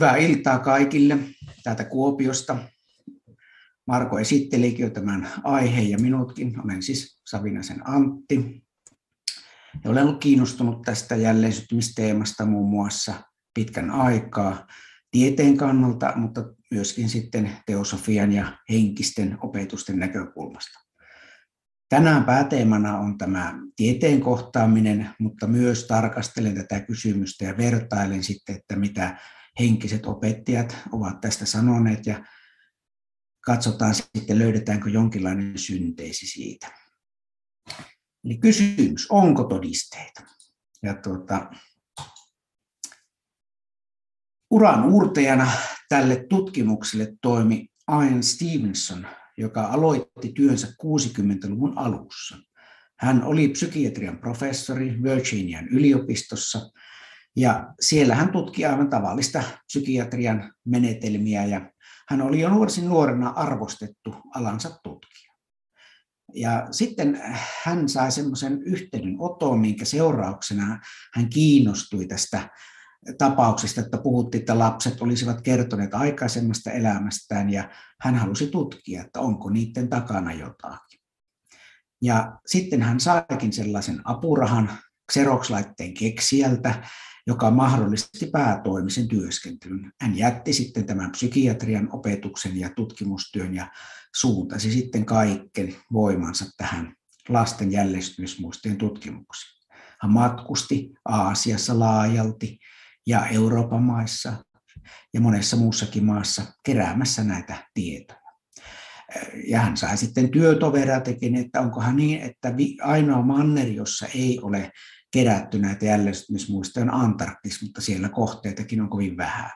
Hyvää iltaa kaikille täältä Kuopiosta. Marko esittelikin jo tämän aiheen ja minutkin. Olen siis Savinasen Antti. Ja olen ollut kiinnostunut tästä jälleensyttymisteemasta muun muassa pitkän aikaa tieteen kannalta, mutta myöskin sitten teosofian ja henkisten opetusten näkökulmasta. Tänään pääteemana on tämä tieteen kohtaaminen, mutta myös tarkastelen tätä kysymystä ja vertailen sitten, että mitä henkiset opettajat ovat tästä sanoneet ja katsotaan sitten löydetäänkö jonkinlainen synteesi siitä. Eli kysymys, onko todisteita? Ja tuota, uran uurtajana tälle tutkimukselle toimi Ian Stevenson, joka aloitti työnsä 60-luvun alussa. Hän oli psykiatrian professori Virginian yliopistossa ja siellä hän tutki aivan tavallista psykiatrian menetelmiä ja hän oli jo varsin nuorena arvostettu alansa tutkija. Ja sitten hän sai semmoisen yhteydenoton, minkä seurauksena hän kiinnostui tästä tapauksesta, että puhuttiin, että lapset olisivat kertoneet aikaisemmasta elämästään ja hän halusi tutkia, että onko niiden takana jotakin. Ja sitten hän saikin sellaisen apurahan Xerox-laitteen keksijältä, joka mahdollisti päätoimisen työskentelyn. Hän jätti sitten tämän psykiatrian opetuksen ja tutkimustyön ja suuntasi sitten kaiken voimansa tähän lasten jäljestymismuistien tutkimuksiin. Hän matkusti Aasiassa laajalti ja Euroopan maissa ja monessa muussakin maassa keräämässä näitä tietoja. Ja hän sai sitten työtoveria tekin, että onkohan niin, että ainoa manneri, jossa ei ole kerätty näitä jäljestymismuistoja on Antarktis, mutta siellä kohteitakin on kovin vähän.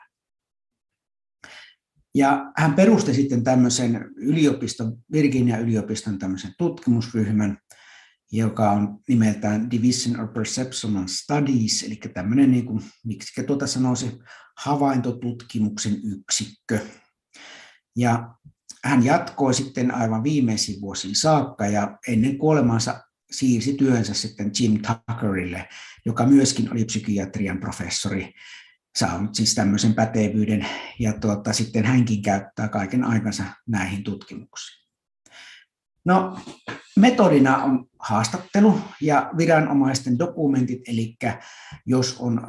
Ja hän perusti sitten tämmöisen yliopiston, Virginia yliopiston tämmöisen tutkimusryhmän, joka on nimeltään Division of Perceptual Studies, eli tämmöinen, niin kuin, miksi tuota sanoisi, havaintotutkimuksen yksikkö. Ja hän jatkoi sitten aivan viimeisiin vuosiin saakka ja ennen kuolemansa siirsi työnsä sitten Jim Tuckerille, joka myöskin oli psykiatrian professori, saanut siis tämmöisen pätevyyden, ja tuota, sitten hänkin käyttää kaiken aikansa näihin tutkimuksiin. No, metodina on haastattelu ja viranomaisten dokumentit, eli jos on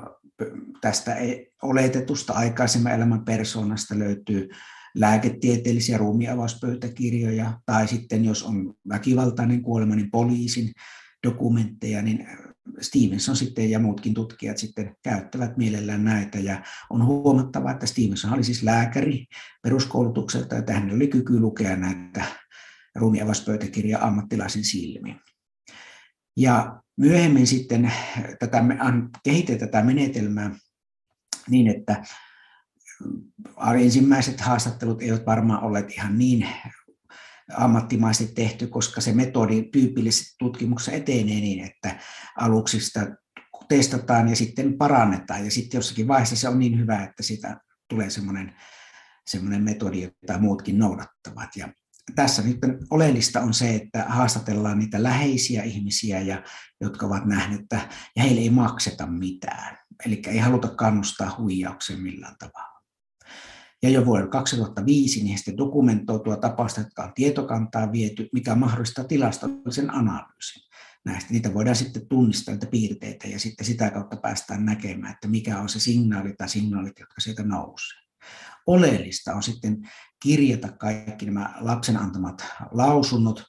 tästä oletetusta aikaisemman elämän persoonasta löytyy lääketieteellisiä ruumiavauspöytäkirjoja, tai sitten jos on väkivaltainen kuolema, niin poliisin dokumentteja, niin Stevenson sitten ja muutkin tutkijat sitten käyttävät mielellään näitä. Ja on huomattava, että Stevenson oli siis lääkäri peruskoulutukselta, että hänellä oli kyky lukea näitä ruumiavauspöytäkirjaa ammattilaisen silmin. Ja myöhemmin sitten tätä, kehitetään tätä menetelmää niin, että ensimmäiset haastattelut eivät varmaan olleet ihan niin ammattimaisesti tehty, koska se metodi tyypillisesti tutkimuksessa etenee niin, että aluksi sitä testataan ja sitten parannetaan ja sitten jossakin vaiheessa se on niin hyvä, että siitä tulee semmoinen, semmoinen metodi, jota muutkin noudattavat. Ja tässä nyt oleellista on se, että haastatellaan niitä läheisiä ihmisiä, ja, jotka ovat nähneet, että ja heille ei makseta mitään. Eli ei haluta kannustaa huijaukseen millään tavalla. Ja jo vuonna 2005 niin sitten dokumentoi tuo tapausta, jotka on tietokantaa viety, mikä mahdollistaa tilastollisen analyysin näistä. Niitä voidaan sitten tunnistaa näitä piirteitä ja sitten sitä kautta päästään näkemään, että mikä on se signaali tai signaalit, jotka sieltä nousee. Oleellista on sitten kirjata kaikki nämä lapsen antamat lausunnot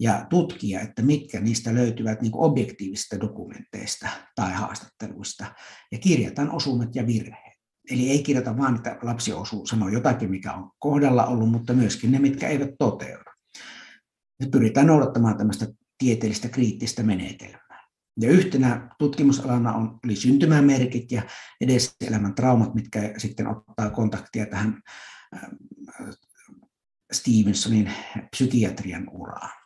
ja tutkia, että mitkä niistä löytyvät niin objektiivisista dokumenteista tai haastatteluista ja kirjataan osumat ja virheet. Eli ei kirjoita vain, että lapsi osuu, sanoo jotakin, mikä on kohdalla ollut, mutta myöskin ne, mitkä eivät toteudu. Ja pyritään noudattamaan tämmöistä tieteellistä kriittistä menetelmää. Ja yhtenä tutkimusalana on, oli syntymämerkit ja elämän traumat, mitkä sitten ottaa kontaktia tähän äh, Stevensonin psykiatrian uraan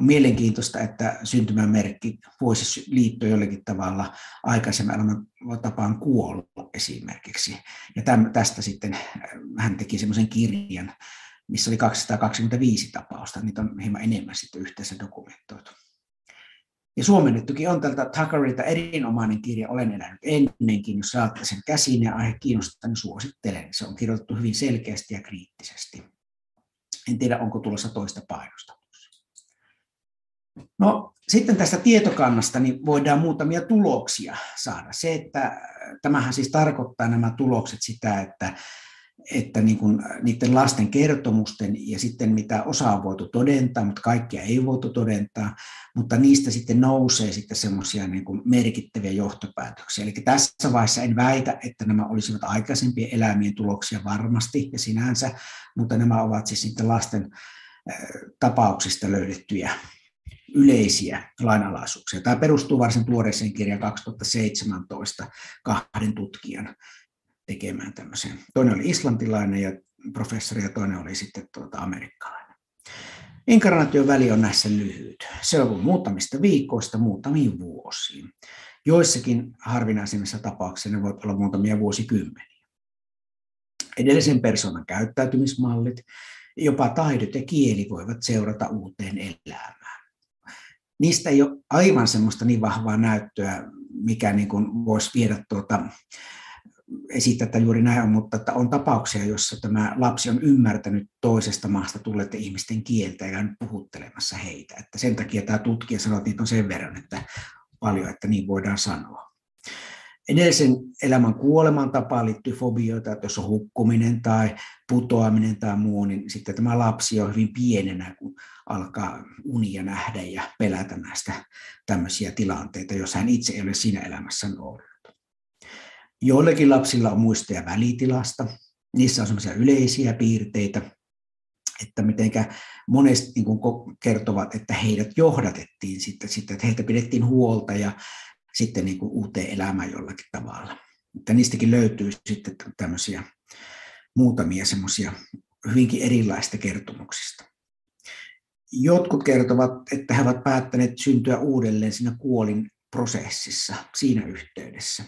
mielenkiintoista, että syntymämerkki voisi liittyä jollakin tavalla aikaisemman elämän tapaan kuolla esimerkiksi. Ja tästä sitten äh, hän teki semmoisen kirjan, missä oli 225 tapausta, niitä on hieman enemmän sitten yhteensä dokumentoitu. Ja suomennettukin on tältä Tuckerilta erinomainen kirja, olen elänyt ennenkin, jos saatte sen käsiin ja aihe kiinnostaa, niin suosittelen. Se on kirjoitettu hyvin selkeästi ja kriittisesti. En tiedä, onko tulossa toista painosta. No, sitten tästä tietokannasta niin voidaan muutamia tuloksia saada. Se, että tämähän siis tarkoittaa nämä tulokset sitä, että että niin kuin niiden lasten kertomusten ja sitten mitä osa on voitu todentaa, mutta kaikkia ei voitu todentaa, mutta niistä sitten nousee sitten semmoisia niin merkittäviä johtopäätöksiä. Eli tässä vaiheessa en väitä, että nämä olisivat aikaisempien elämien tuloksia varmasti ja sinänsä, mutta nämä ovat siis sitten lasten tapauksista löydettyjä yleisiä lainalaisuuksia. Tämä perustuu varsin tuoreeseen kirjaan 2017 kahden tutkijan tekemään tämmöisen. Toinen oli islantilainen ja professori ja toinen oli sitten tuota amerikkalainen. Inkarnaation väli on näissä lyhyt. Se on muutamista viikoista muutamiin vuosiin. Joissakin harvinaisimmissa tapauksissa ne voivat olla muutamia vuosikymmeniä. Edellisen persoonan käyttäytymismallit, jopa taidot ja kieli voivat seurata uuteen elämään. Niistä ei ole aivan semmoista niin vahvaa näyttöä, mikä niin kuin voisi viedä tuota, esittää, että juuri näin mutta että on tapauksia, joissa tämä lapsi on ymmärtänyt toisesta maasta tulleiden ihmisten kieltä ja puhuttelemassa heitä. Että sen takia tämä tutkija sanoi, että niitä on sen verran, että paljon, että niin voidaan sanoa. Edellisen elämän kuoleman tapaan liittyy fobioita, että jos on hukkuminen tai putoaminen tai muu, niin sitten tämä lapsi on hyvin pienenä, kun alkaa unia nähdä ja pelätä näistä tämmöisiä tilanteita, jos hän itse ei ole siinä elämässä ollut. Joillakin lapsilla on muistoja välitilasta, niissä on sellaisia yleisiä piirteitä, että mitenkä monesti niin kertovat, että heidät johdatettiin sitten, että heitä pidettiin huolta ja sitten niin kuin uuteen elämään jollakin tavalla. Että niistäkin löytyy sitten tämmöisiä muutamia semmoisia hyvinkin erilaista kertomuksista. Jotkut kertovat, että he ovat päättäneet syntyä uudelleen siinä kuolin prosessissa, siinä yhteydessä.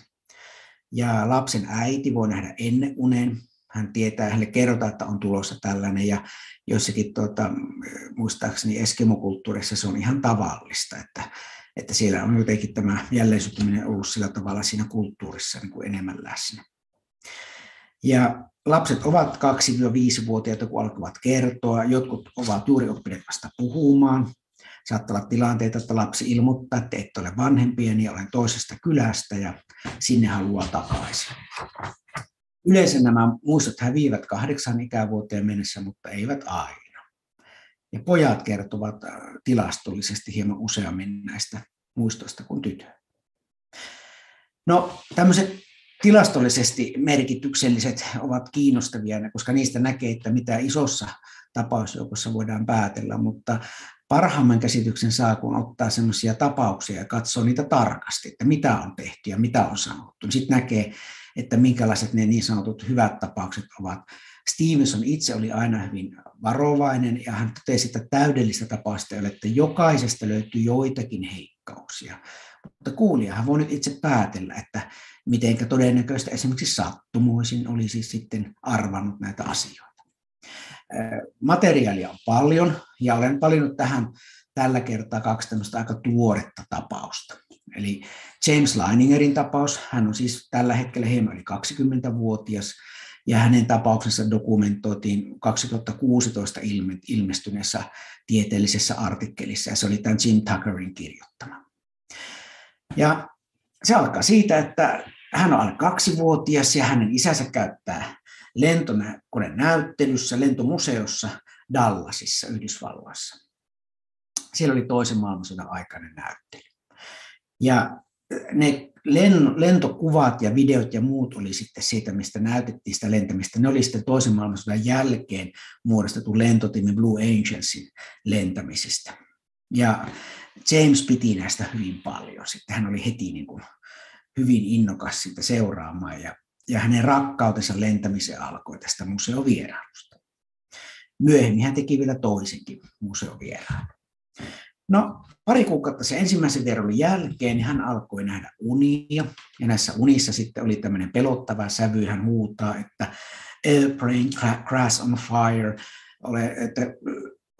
Ja lapsen äiti voi nähdä ennen unen. Hän tietää, hänelle kerrotaan, että on tulossa tällainen. Ja jossakin, tuota, muistaakseni Eskimokulttuurissa se on ihan tavallista, että, että siellä on jotenkin tämä jälleen ollut sillä tavalla siinä kulttuurissa niin kuin enemmän läsnä. Ja lapset ovat 2-5-vuotiaita, kun alkavat kertoa. Jotkut ovat juuri oppineet vasta puhumaan. Saattaa olla tilanteita, että lapsi ilmoittaa, että et ole vanhempia, niin olen toisesta kylästä ja sinne haluaa takaisin. Yleensä nämä muistot häviävät kahdeksan ikävuoteen mennessä, mutta eivät aina. Ja pojat kertovat äh, tilastollisesti hieman useammin näistä muistoista kuin tytöt. No, tämmöiset tilastollisesti merkitykselliset ovat kiinnostavia, koska niistä näkee, että mitä isossa tapausjoukossa voidaan päätellä, mutta parhaimman käsityksen saa, kun ottaa sellaisia tapauksia ja katsoo niitä tarkasti, että mitä on tehty ja mitä on sanottu. Sitten näkee, että minkälaiset ne niin sanotut hyvät tapaukset ovat. Stevenson itse oli aina hyvin varovainen ja hän totesi, että täydellistä tapausta ei että jokaisesta löytyy joitakin heikkauksia. Mutta kuulijahan voi nyt itse päätellä, että miten todennäköistä esimerkiksi sattumoisin olisi sitten arvannut näitä asioita. Materiaalia on paljon ja olen valinnut tähän tällä kertaa kaksi tämmöistä aika tuoretta tapausta. Eli James Leiningerin tapaus, hän on siis tällä hetkellä hieman yli 20-vuotias, ja hänen tapauksensa dokumentoitiin 2016 ilmestyneessä tieteellisessä artikkelissa, ja se oli tämän Jim Tuckerin kirjoittama. Ja se alkaa siitä, että hän on alle kaksivuotias ja hänen isänsä käyttää lentokonenäyttelyssä, lentomuseossa Dallasissa, Yhdysvalloissa. Siellä oli toisen maailmansodan aikainen näyttely. Ja ne lentokuvat ja videot ja muut oli sitten siitä, mistä näytettiin sitä lentämistä. Ne oli sitten toisen maailmansodan jälkeen muodostettu lentotiimi Blue Angelsin lentämisestä. Ja James piti näistä hyvin paljon. Sitten hän oli heti niin kuin hyvin innokas sitä seuraamaan ja ja hänen rakkautensa lentämiseen alkoi tästä museovierailusta. Myöhemmin hän teki vielä toisenkin museovierailun. No, pari kuukautta sen ensimmäisen vierailun jälkeen niin hän alkoi nähdä unia, ja näissä unissa sitten oli tämmöinen pelottava sävy, hän huutaa, että airplane crash on fire, ole, että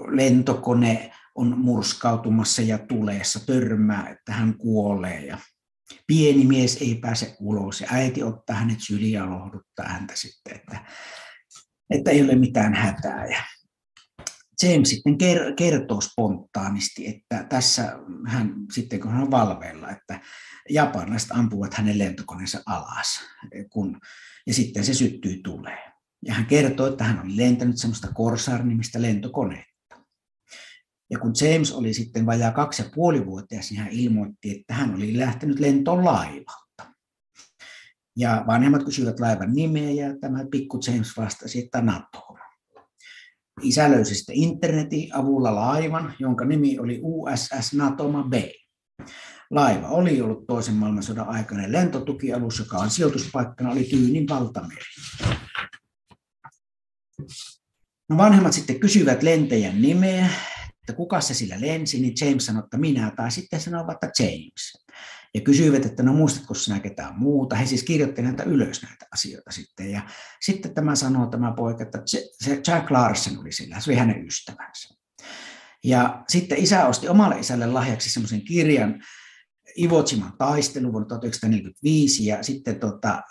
lentokone on murskautumassa ja tuleessa, törmää, että hän kuolee. Ja pieni mies ei pääse ulos. Ja äiti ottaa hänet syliin ja lohduttaa häntä sitten, että, että ei ole mitään hätää. Ja James sitten kertoo spontaanisti, että tässä hän sitten kun hän on valveilla, että japanilaiset ampuvat hänen lentokoneensa alas, kun, ja sitten se syttyy tulee. Ja hän kertoo, että hän oli lentänyt semmoista Corsair-nimistä lentokonetta. Ja kun James oli sitten vajaa kaksi ja puoli vuotias, niin hän ilmoitti, että hän oli lähtenyt lentoon laivalta. Ja vanhemmat kysyivät laivan nimeä ja tämä pikku James vastasi, että NATO. Isä löysi sitten internetin avulla laivan, jonka nimi oli USS Natoma Bay. Laiva oli ollut toisen maailmansodan aikainen lentotukialus, joka on sijoituspaikkana oli Tyynin valtameri. No vanhemmat sitten kysyivät lentäjän nimeä, että kuka se sillä lensi, niin James sanoi, että minä, tai sitten sanoi että James. Ja kysyivät, että no muistatko sinä ketään muuta. He siis kirjoitti näitä ylös näitä asioita sitten. Ja sitten tämä sanoo tämä poika, että se Jack Larsen oli sillä, se oli hänen ystävänsä. Ja sitten isä osti omalle isälle lahjaksi semmoisen kirjan, Iwo Jiman taistelu vuonna 1945 ja sitten tota,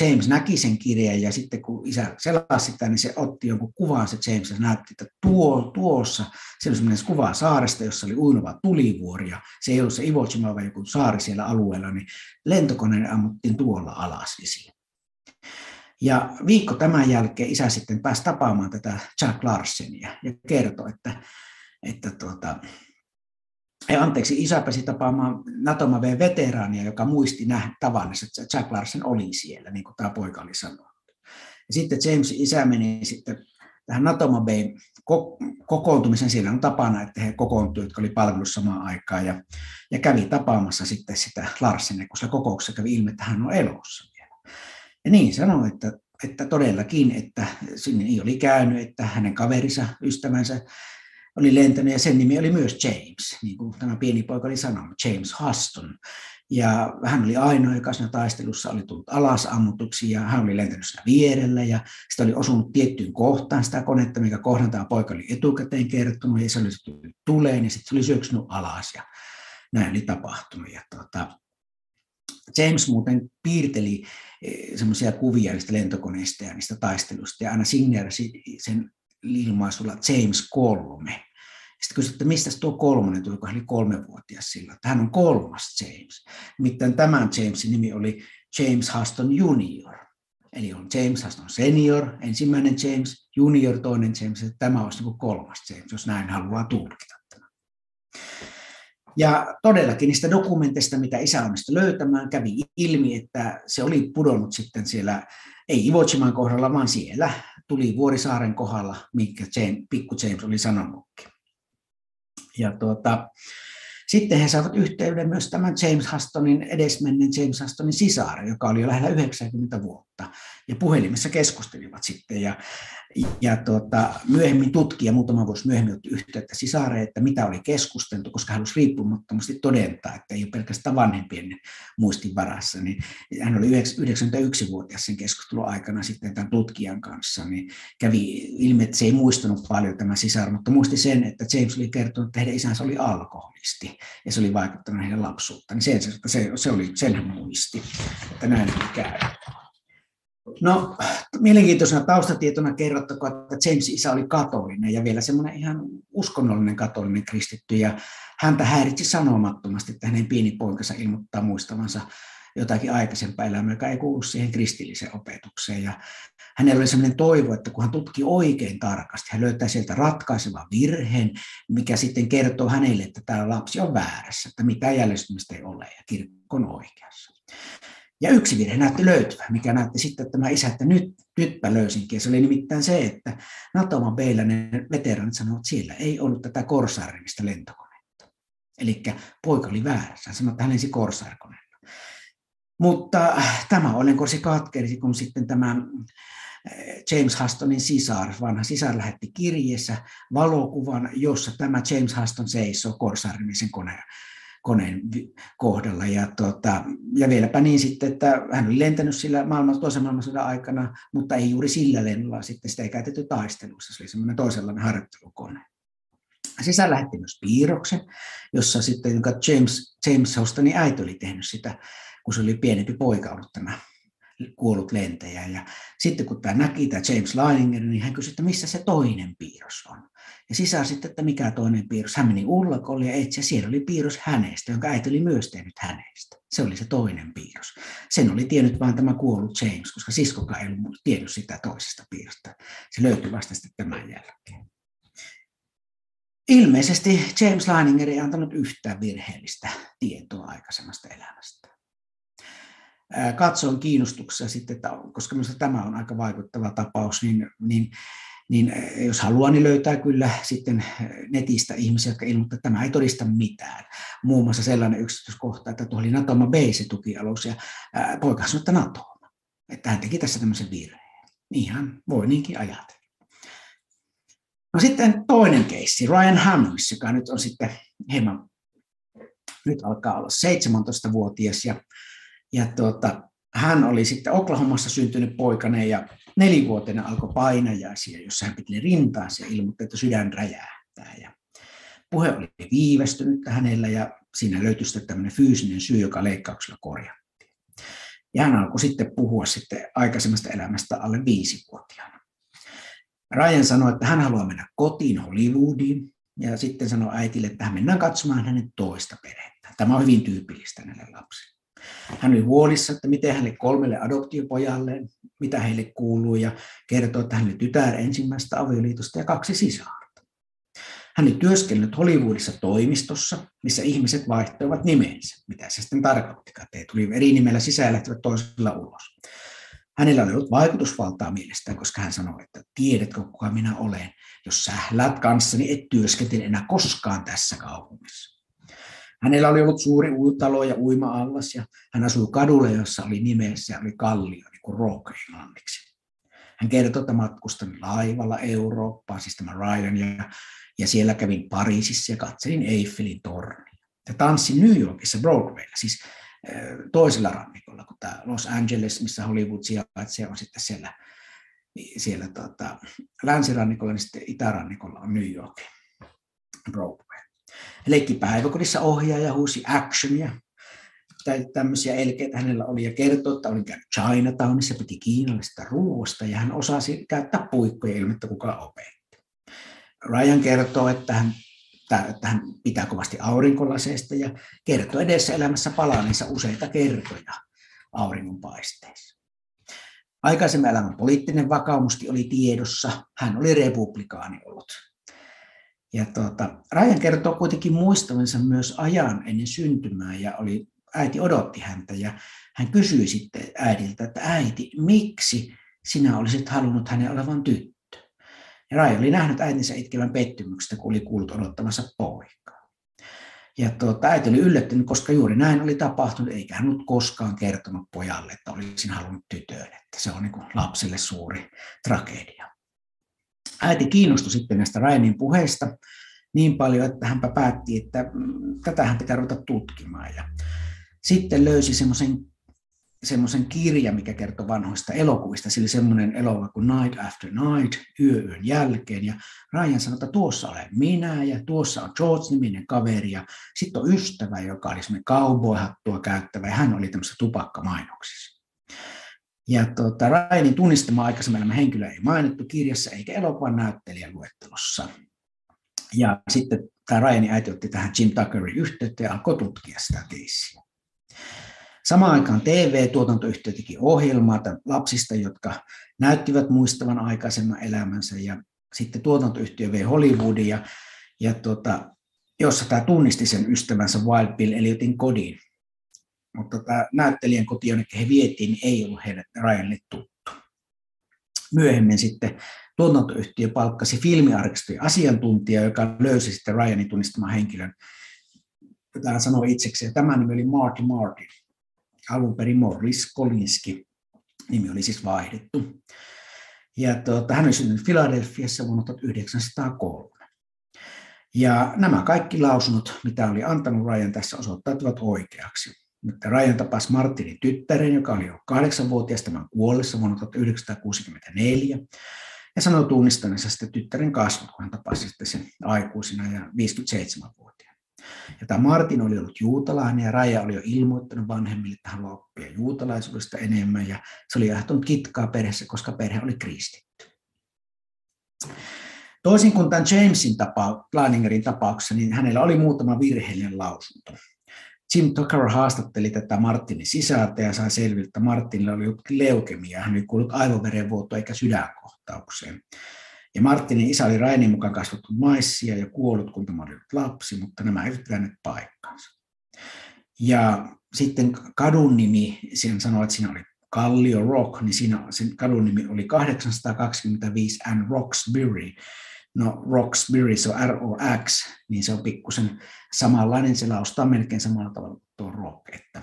James näki sen kirjan ja sitten kun isä selasi sitä, niin se otti jonkun kuvan se James ja näytti, että tuo, tuossa se oli semmoinen kuva saaresta, jossa oli uinuva tulivuori ja se ei ollut se Iwo Jima vaan joku saari siellä alueella, niin lentokoneen ammuttiin tuolla alas visiin. Ja viikko tämän jälkeen isä sitten pääsi tapaamaan tätä Jack Larsenia ja kertoi, että, että tuota, ja anteeksi, isä pääsi tapaamaan Natomaveen veteraania, joka muisti nähdä tavannessa, että Jack Larsen oli siellä, niin kuin tämä poika oli sanonut. Ja sitten James isä meni sitten tähän Natomaveen kokoontumisen, siellä on tapana, että he kokoontuivat, jotka oli palvelussa samaan aikaan, ja, ja kävi tapaamassa sitten sitä Larsenia, kun se kokouksessa kävi ilmi, että hän on elossa vielä. Ja niin sanoi, että, että todellakin, että sinne oli käynyt, että hänen kaverinsa, ystävänsä, oli lentänyt ja sen nimi oli myös James, niin kuin tämä pieni poika oli sanonut, James Huston. Ja hän oli ainoa, joka siinä taistelussa oli tullut alas ammutuksi ja hän oli lentänyt siinä vierellä ja sitä oli osunut tiettyyn kohtaan sitä konetta, mikä kohdan tämä poika oli etukäteen kertonut ja se oli tuleen ja sitten se oli syöksynyt alas ja näin oli tapahtunut. Ja tuota, James muuten piirteli eh, semmoisia kuvia niistä lentokoneista ja niistä taistelusta ja aina signeerasi sen ilmaisulla James kolme. Sitten kysyi, että mistä tuo kolmonen tuli, kun hän oli kolmevuotias että hän on kolmas James. Nimittäin tämän Jamesin nimi oli James Huston Junior. Eli on James Huston Senior, ensimmäinen James, Junior, toinen James, että tämä olisi niin kolmas James, jos näin haluaa tulkita. Ja todellakin niistä dokumenteista, mitä isä onnistui löytämään, kävi ilmi, että se oli pudonnut sitten siellä, ei Iwo kohdalla, vaan siellä tuli Vuorisaaren kohdalla, minkä James, pikku James oli sanonutkin. Ja tuota, sitten he saivat yhteyden myös tämän James Hustonin, edesmenneen James Hustonin sisaren, joka oli jo lähellä 90 vuotta. Ja puhelimessa keskustelivat sitten. Ja, ja tuota, myöhemmin tutkija, muutama vuosi myöhemmin, otti yhteyttä sisareen, että mitä oli keskusteltu, koska hän halusi riippumattomasti todentaa, että ei ole pelkästään vanhempien muistin varassa. Niin hän oli 91-vuotias sen keskustelun aikana sitten tämän tutkijan kanssa, niin kävi ilmi, että se ei muistanut paljon tämä sisar, mutta muisti sen, että James oli kertonut, että heidän isänsä oli alkoholisti ja se oli vaikuttanut heidän lapsuutta. Niin se, se, se oli, sen muisti, että näin käynyt. No, mielenkiintoisena taustatietona kerrottakoon, että James isä oli katolinen ja vielä semmoinen ihan uskonnollinen katolinen kristitty ja häntä häiritsi sanomattomasti, että hänen pieni poikansa ilmoittaa muistavansa jotakin aikaisempaa elämää, joka ei kuulu siihen kristilliseen opetukseen. Ja hänellä oli sellainen toivo, että kun hän tutki oikein tarkasti, hän löytää sieltä ratkaisevan virheen, mikä sitten kertoo hänelle, että tämä lapsi on väärässä, että mitään jäljestymistä ei ole ja kirkko on oikeassa. Ja yksi virhe näytti löytyvä, mikä näytti sitten että tämä isä, että nyt, nytpä löysinkin. Se oli nimittäin se, että Natoma ne veteranit sanoivat, että siellä ei ollut tätä korsaarimista lentokonetta. Eli poika oli väärässä. Hän sanoi, että hän lensi korsaarikoneella. Mutta äh, tämä korsi katkerisi, kun sitten tämä äh, James Hustonin sisar, vanha sisar lähetti kirjeessä valokuvan, jossa tämä James Huston seisoo korsaarimisen koneen koneen kohdalla. Ja, tota, ja vieläpä niin sitten, että hän oli lentänyt sillä maailman, toisen maailmansodan aikana, mutta ei juuri sillä lennolla sitten sitä ei käytetty taistelussa. Se oli semmoinen toisenlainen harjoittelukone. Sisään lähetti myös piirroksen, jossa sitten, jonka James, James Hostonin äiti oli tehnyt sitä, kun se oli pienempi poika ollut tämä kuollut lentäjä. Ja sitten kun tämä näki, tämä James Leininger, niin hän kysyi, että missä se toinen piirros on. Ja sisään sitten, että mikä toinen piirros. Hän meni ullakolle ja etsi, ja siellä oli piirros hänestä, jonka äiti oli myös tehnyt hänestä. Se oli se toinen piirros. Sen oli tiennyt vain tämä kuollut James, koska siskokaan ei ollut tiennyt sitä toisesta piirrosta. Se löytyi vasta sitten tämän jälkeen. Ilmeisesti James Leininger ei antanut yhtään virheellistä tietoa aikaisemmasta elämästä. Katsoin kiinnostuksessa sitten, että koska minusta tämä on aika vaikuttava tapaus, niin, niin, niin jos haluaa, niin löytää kyllä sitten netistä ihmisiä, jotka ilmoittavat, että tämä ei todista mitään. Muun muassa sellainen yksityiskohta, että tuo oli Natoma B se tukialus ja poika sanoi, että Natoma. Että hän teki tässä tämmöisen virheen. Ihan voi niinkin ajatella. No sitten toinen keissi, Ryan Hammonds, joka nyt on sitten hieman, nyt alkaa olla 17-vuotias ja, ja tuota, hän oli sitten Oklahomassa syntynyt poikane ja nelivuotena alkoi painajaisia, jossa hän piti rintaansa ja ilmoitti, että sydän räjähtää. Ja puhe oli viivästynyt hänellä ja siinä löytyi sitten tämmöinen fyysinen syy, joka leikkauksella korjattiin. Ja hän alkoi sitten puhua sitten aikaisemmasta elämästä alle viisivuotiaana. Ryan sanoi, että hän haluaa mennä kotiin Hollywoodiin, ja sitten sanoi äitille, että hän mennään katsomaan hänen toista perhettä. Tämä on hyvin tyypillistä näille lapsille. Hän oli huolissa, että miten hänelle kolmelle adoptiopojalle, mitä heille kuuluu, ja kertoi, että hän oli tytär ensimmäistä avioliitosta ja kaksi sisarta. Hän oli työskennellyt Hollywoodissa toimistossa, missä ihmiset vaihtoivat nimensä. Mitä se sitten tarkoittikaan, että he tuli eri nimellä sisään ja lähtivät toisella ulos. Hänellä oli ollut vaikutusvaltaa mielestään, koska hän sanoi, että tiedätkö kuka minä olen, jos sä läät kanssani, et työskentele enää koskaan tässä kaupungissa. Hänellä oli ollut suuri talo ja uima-allas ja hän asui kadulla, jossa oli nimessä oli kallio, niin kuin rock. Hän kertoi, että matkustan laivalla Eurooppaan, siis tämä Ryan, ja, ja siellä kävin Pariisissa ja katselin Eiffelin tornia. Ja tanssin New Yorkissa Broadwaylla, siis toisella rannikolla, kun tämä Los Angeles, missä Hollywood sijaitsee, on sitten siellä, siellä tota, länsirannikolla, niin sitten itärannikolla on New York, Broadway. Leikki päiväkodissa ohjaaja huusi actionia, tai tämmöisiä elkeitä hänellä oli, ja kertoi, että oli käynyt Chinatownissa, piti kiinalaisesta ruoasta, ja hän osasi käyttää puikkoja ilman, että kukaan opetti. Ryan kertoo, että hän että hän pitää kovasti aurinkolaseista ja kertoo edessä elämässä palaaneensa useita kertoja auringonpaisteissa. Aikaisemmin elämän poliittinen vakaumuskin oli tiedossa. Hän oli republikaani ollut. Ja tuota, Rajan kertoo kuitenkin muistavansa myös ajan ennen syntymää ja oli, äiti odotti häntä ja hän kysyi sitten äidiltä, että äiti, miksi sinä olisit halunnut hänen olevan tyttö? Ja Rai oli nähnyt äitinsä itkevän pettymyksestä, kun oli kuullut odottamassa poikaa. Ja tuota, äiti oli yllättynyt, koska juuri näin oli tapahtunut, eikä hän ollut koskaan kertonut pojalle, että olisin halunnut tytön, että se on niin kuin lapselle suuri tragedia. Äiti kiinnostui sitten näistä Ryanin puheista niin paljon, että hänpä päätti, että mm, tätä hän pitää ruveta tutkimaan. Ja sitten löysi semmoisen semmoisen kirja, mikä kertoo vanhoista elokuvista. Sillä semmoinen elokuva kuin Night After Night, yö yön jälkeen. Ja Ryan sanoi, että tuossa olen minä ja tuossa on George-niminen kaveri ja sitten on ystävä, joka oli semmoinen cowboy-hattua käyttävä ja hän oli tämmöisessä tupakkamainoksissa. Ja tuota, Ryanin tunnistama aikaisemmin henkilö ei mainittu kirjassa eikä elokuvan näyttelijän luettelossa. Ja sitten tämä Ryanin äiti otti tähän Jim Tuckerin yhteyttä ja alkoi tutkia sitä keissiä. Samaan aikaan TV-tuotantoyhtiö teki ohjelmaa lapsista, jotka näyttivät muistavan aikaisemman elämänsä ja sitten tuotantoyhtiö vei Hollywoodin ja, ja tuota, jossa tämä tunnisti sen ystävänsä Wild Bill Elliotin kodin. Mutta tämä näyttelijän koti, jonne he vietiin, niin ei ollut heille Ryanille tuttu. Myöhemmin sitten tuotantoyhtiö palkkasi filmiarkistojen asiantuntija, joka löysi sitten Ryanin tunnistaman henkilön. Tämä sanoi itseksi, ja tämä nimi oli Marty Martin alun perin Morris Kolinski, nimi oli siis vaihdettu. Ja tuota, hän oli syntynyt Filadelfiassa vuonna 1903. Ja nämä kaikki lausunnot, mitä oli antanut Ryan tässä, osoittautuvat oikeaksi. Mutta Ryan tapasi Martinin tyttären, joka oli jo kahdeksanvuotias tämän kuollessa vuonna 1964, ja sanoi tunnistaneensa sitten tyttären kasvot, kun hän tapasi sitten sen aikuisina ja 57-vuotiaana. Ja tämä Martin oli ollut juutalainen ja Raija oli jo ilmoittanut vanhemmille, että haluaa oppia juutalaisuudesta enemmän ja se oli johtanut kitkaa perheessä, koska perhe oli kristitty. Toisin kuin tämän Jamesin tapa, tapauksessa, niin hänellä oli muutama virheellinen lausunto. Jim Tucker haastatteli tätä Martinin sisältä ja sai selville, että Martinilla oli leukemia. Hän oli kuullut aivoverenvuoto eikä sydänkohtaukseen. Ja Martinin isä oli Rainin mukaan kasvattu maissia ja kuollut, kun tämä oli lapsi, mutta nämä eivät pitäneet paikkaansa. Ja sitten kadun nimi, siinä sanoi, että siinä oli Kallio Rock, niin siinä sen kadun nimi oli 825 and Roxbury, No Roxbury, se on R-O-X, niin se on pikkusen samanlainen, se laustaa melkein samalla tavalla kuin tuo rock. Että,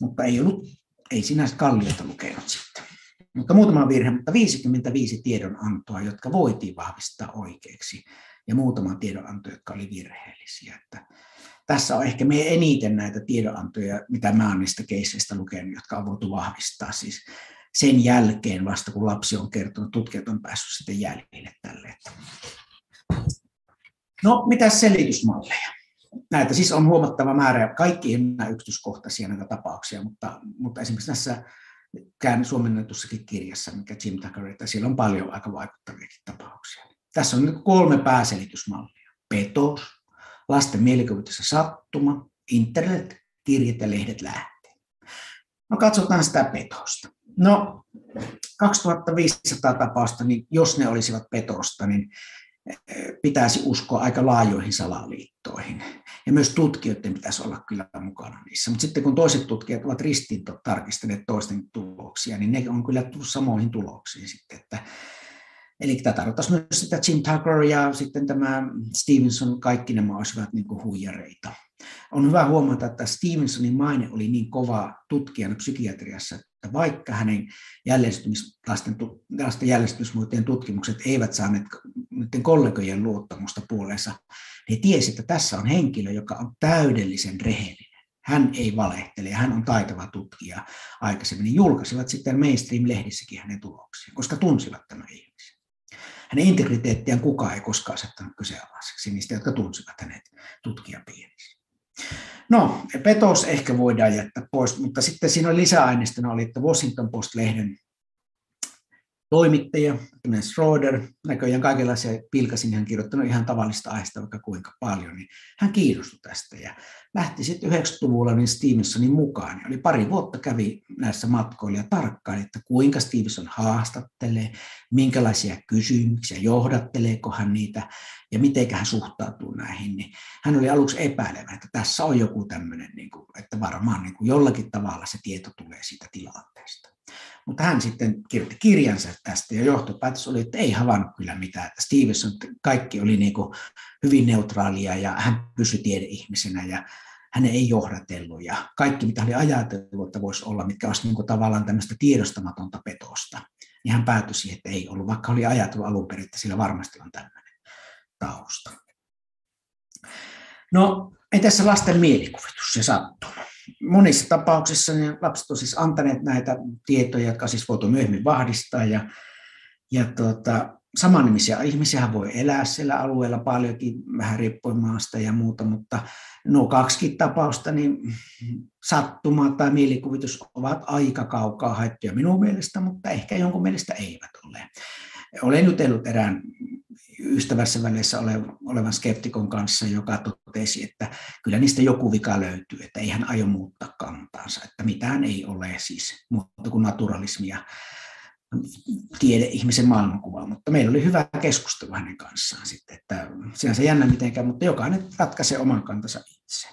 mutta ei ollut, ei sinä kalliota lukenut sitten. Mutta muutama virhe, mutta 55 tiedonantoa, jotka voitiin vahvistaa oikeiksi, ja muutama tiedonanto, jotka oli virheellisiä. Että tässä on ehkä me eniten näitä tiedonantoja, mitä mä olen niistä keisseistä lukenut, jotka on voitu vahvistaa. Siis sen jälkeen vasta, kun lapsi on kertonut, tutkijat on päässyt sitten jäljille tälle. No, mitä selitysmalleja? Näitä siis on huomattava määrä, kaikki ei ole yksityiskohtaisia näitä tapauksia, mutta, mutta esimerkiksi tässä käänne suomennettussakin kirjassa, mikä Jim Tucker, että siellä on paljon aika vaikuttaviakin tapauksia. Tässä on kolme pääselitysmallia. Petos, lasten mielikuvitus ja sattuma, internet, kirjat ja lehdet lähtee. No katsotaan sitä petosta. No 2500 tapausta, niin jos ne olisivat petosta, niin eh, pitäisi uskoa aika laajoihin salaliittoihin. Ja myös tutkijoiden pitäisi olla kyllä mukana niissä. Mutta sitten kun toiset tutkijat ovat ristiin tarkistaneet toisten tuloksia, niin ne on kyllä tullut samoihin tuloksiin sitten. Että, eli tämä tarkoittaisi myös sitä Jim Tucker ja sitten tämä Stevenson, kaikki nämä olisivat niin kuin huijareita. On hyvä huomata, että Stevensonin maine oli niin kova tutkijana psykiatriassa, että vaikka hänen jäljestymislasten, lasten jäljestymismuotojen tutkimukset eivät saaneet niiden kollegojen luottamusta puoleensa, he tiesi, että tässä on henkilö, joka on täydellisen rehellinen. Hän ei valehtele ja hän on taitava tutkija aikaisemmin. Niin julkaisivat sitten mainstream-lehdissäkin hänen tuloksia, koska tunsivat tämän ihmisen. Hänen integriteettiään kukaan ei koskaan asettanut kyseenalaiseksi niistä, jotka tunsivat hänet tutkijapiirissä. No, petos ehkä voidaan jättää pois, mutta sitten siinä lisäaineistona oli, että Washington Post-lehden toimittaja, tämmöinen Schroeder, näköjään kaikenlaisia pilkasin, hän kirjoittanut ihan tavallista aiheesta vaikka kuinka paljon, niin hän kiinnostui tästä ja lähti sitten 90-luvulla niin Stevensonin mukaan. Oli pari vuotta kävi näissä matkoilla ja tarkkaili, että kuinka Stevenson haastattelee, minkälaisia kysymyksiä, johdatteleeko hän niitä ja miten hän suhtautuu näihin. Niin hän oli aluksi epäilevä, että tässä on joku tämmöinen, niin kuin, että varmaan niin jollakin tavalla se tieto tulee siitä tilanteesta. Mutta hän sitten kirjoitti kirjansa tästä ja johtopäätös oli, että ei havainnut kyllä mitään. Stevenson kaikki oli niin kuin hyvin neutraalia ja hän pysyi tiedeihmisenä ja hän ei johdatellut ja kaikki mitä oli ajatellut, että voisi olla, mitkä olisi niin kuin tavallaan tämmöistä tiedostamatonta petosta, niin hän päätyi siihen, että ei ollut, vaikka oli ajatellut alun perin, että sillä varmasti on tämmöinen tausta. No, ei tässä lasten mielikuvitus ja sattuma monissa tapauksissa niin lapset ovat siis antaneet näitä tietoja, jotka siis voitu myöhemmin vahvistaa. Ja, ja tuota, samannimisiä ihmisiä voi elää siellä alueella paljonkin, vähän riippuen maasta ja muuta, mutta nuo kaksi tapausta, niin sattuma tai mielikuvitus ovat aika kaukaa haettuja minun mielestä, mutta ehkä jonkun mielestä eivät ole. Olen jutellut erään ystävässä välissä olevan skeptikon kanssa, joka totesi, että kyllä niistä joku vika löytyy, että ei hän aio muuttaa kantaansa, että mitään ei ole siis muuta kuin naturalismia tiede-ihmisen maailmankuva, mutta meillä oli hyvä keskustelu hänen kanssaan sitten, että se jännä mitenkään, mutta jokainen ratkaisee oman kantansa itse.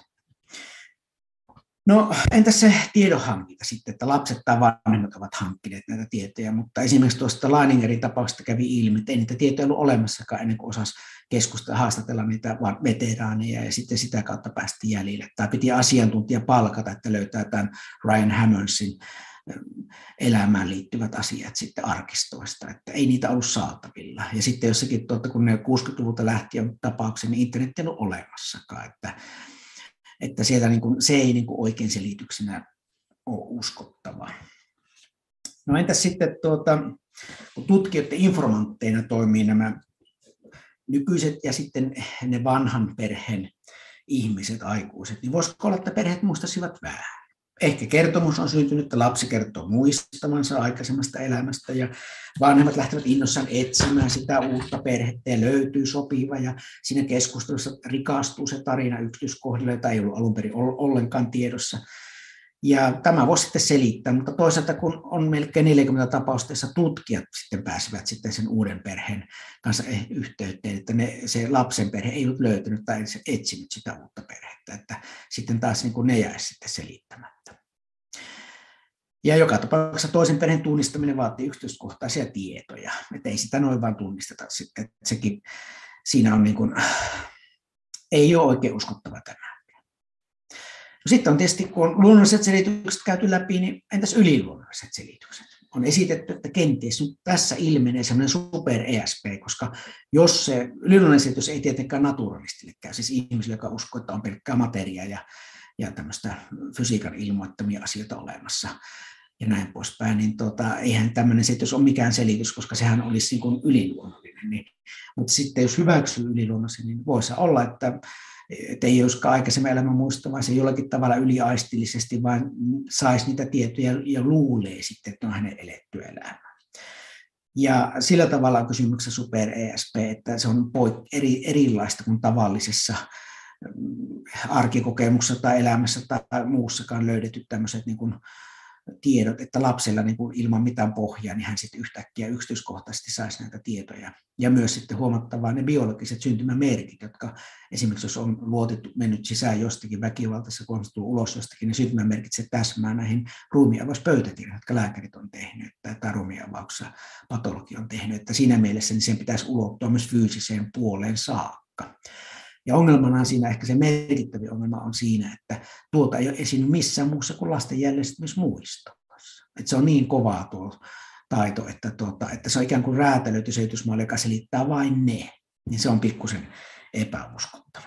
No entäs se tiedonhankinta sitten, että lapset tai vanhemmat ovat hankkineet näitä tietoja, mutta esimerkiksi tuosta Leiningerin tapauksesta kävi ilmi, että ei niitä tietoja ollut olemassakaan ennen kuin osasi keskustella, haastatella niitä veteraaneja ja sitten sitä kautta päästi jäljille. Tai piti asiantuntija palkata, että löytää tämän Ryan Hammondsin elämään liittyvät asiat sitten arkistoista, että ei niitä ollut saatavilla. Ja sitten jossakin, tuota, kun ne 60-luvulta lähtien tapauksia, niin internet ei ollut olemassakaan, että että sieltä niin kuin, se ei niin kuin oikein selityksenä ole uskottava. No entäs sitten tuota, kun tutkijoiden informantteina toimii nämä nykyiset ja sitten ne vanhan perheen ihmiset, aikuiset, niin voisiko olla, että perheet muistaisivat vähän. Ehkä kertomus on syntynyt, että lapsi kertoo muistamansa aikaisemmasta elämästä ja vanhemmat lähtevät innossaan etsimään sitä uutta perhettä ja löytyy sopiva ja siinä keskustelussa rikastuu se tarina yksityiskohdilla, jota ei ollut alun perin ollenkaan tiedossa. Ja tämä voisi sitten selittää, mutta toisaalta kun on melkein 40 tapausta, jossa tutkijat sitten pääsivät sitten sen uuden perheen kanssa eh, yhteyteen, että ne, se lapsen perhe ei ollut löytynyt tai etsinyt sitä uutta perhettä, että sitten taas niin kuin ne jäisi sitten selittämättä. Ja joka tapauksessa toisen perheen tunnistaminen vaatii yksityiskohtaisia tietoja, että ei sitä noin vaan tunnisteta, että sekin siinä on niin kuin, ei ole oikein uskottava tämä. No sitten on tietysti, kun on luonnolliset selitykset käyty läpi, niin entäs yliluonnolliset selitykset? On esitetty, että kenties nyt tässä ilmenee semmoinen super ESP, koska jos se yliluonnollinen selitys ei tietenkään naturalistille käy, siis ihmisille, joka uskoo, että on pelkkää materiaa ja, ja tämmöistä fysiikan ilmoittamia asioita olemassa, ja näin poispäin, niin tota, eihän tämmöinen selitys ole mikään selitys, koska sehän olisi niin kuin yliluonnollinen. Niin, mutta sitten jos hyväksyy yliluonnollisen, niin voisi olla, että että ei olisikaan aikaisemmin elämä muista, vaan se jollakin tavalla yliaistillisesti vaan saisi niitä tietoja ja luulee sitten, että on hänen eletty elämä. Ja sillä tavalla on kysymyksessä super ESP, että se on eri, erilaista kuin tavallisessa mm, arkikokemuksessa tai elämässä tai muussakaan löydetyt tämmöiset niin kuin tiedot, että lapsella niin kuin ilman mitään pohjaa, niin hän sitten yhtäkkiä yksityiskohtaisesti saisi näitä tietoja. Ja myös sitten huomattavaa ne biologiset syntymämerkit, jotka esimerkiksi jos on luotettu, mennyt sisään jostakin väkivaltaisessa, kun on ulos jostakin, niin syntymämerkit se täsmää näihin ruumiavauspöytäkirjoihin, jotka lääkärit on tehnyt, tai ruumiavauksessa patologi on tehnyt, että siinä mielessä niin sen pitäisi ulottua myös fyysiseen puoleen saakka. Ja ongelmana siinä ehkä se merkittävin ongelma on siinä, että tuota ei ole esiinny missään muussa kuin lasten jäljestämismuistossa. Että se on niin kovaa tuo taito, että, tuota, että se on ikään kuin räätälöity selitysmalli, joka selittää vain ne. Niin se on pikkusen epäuskottava.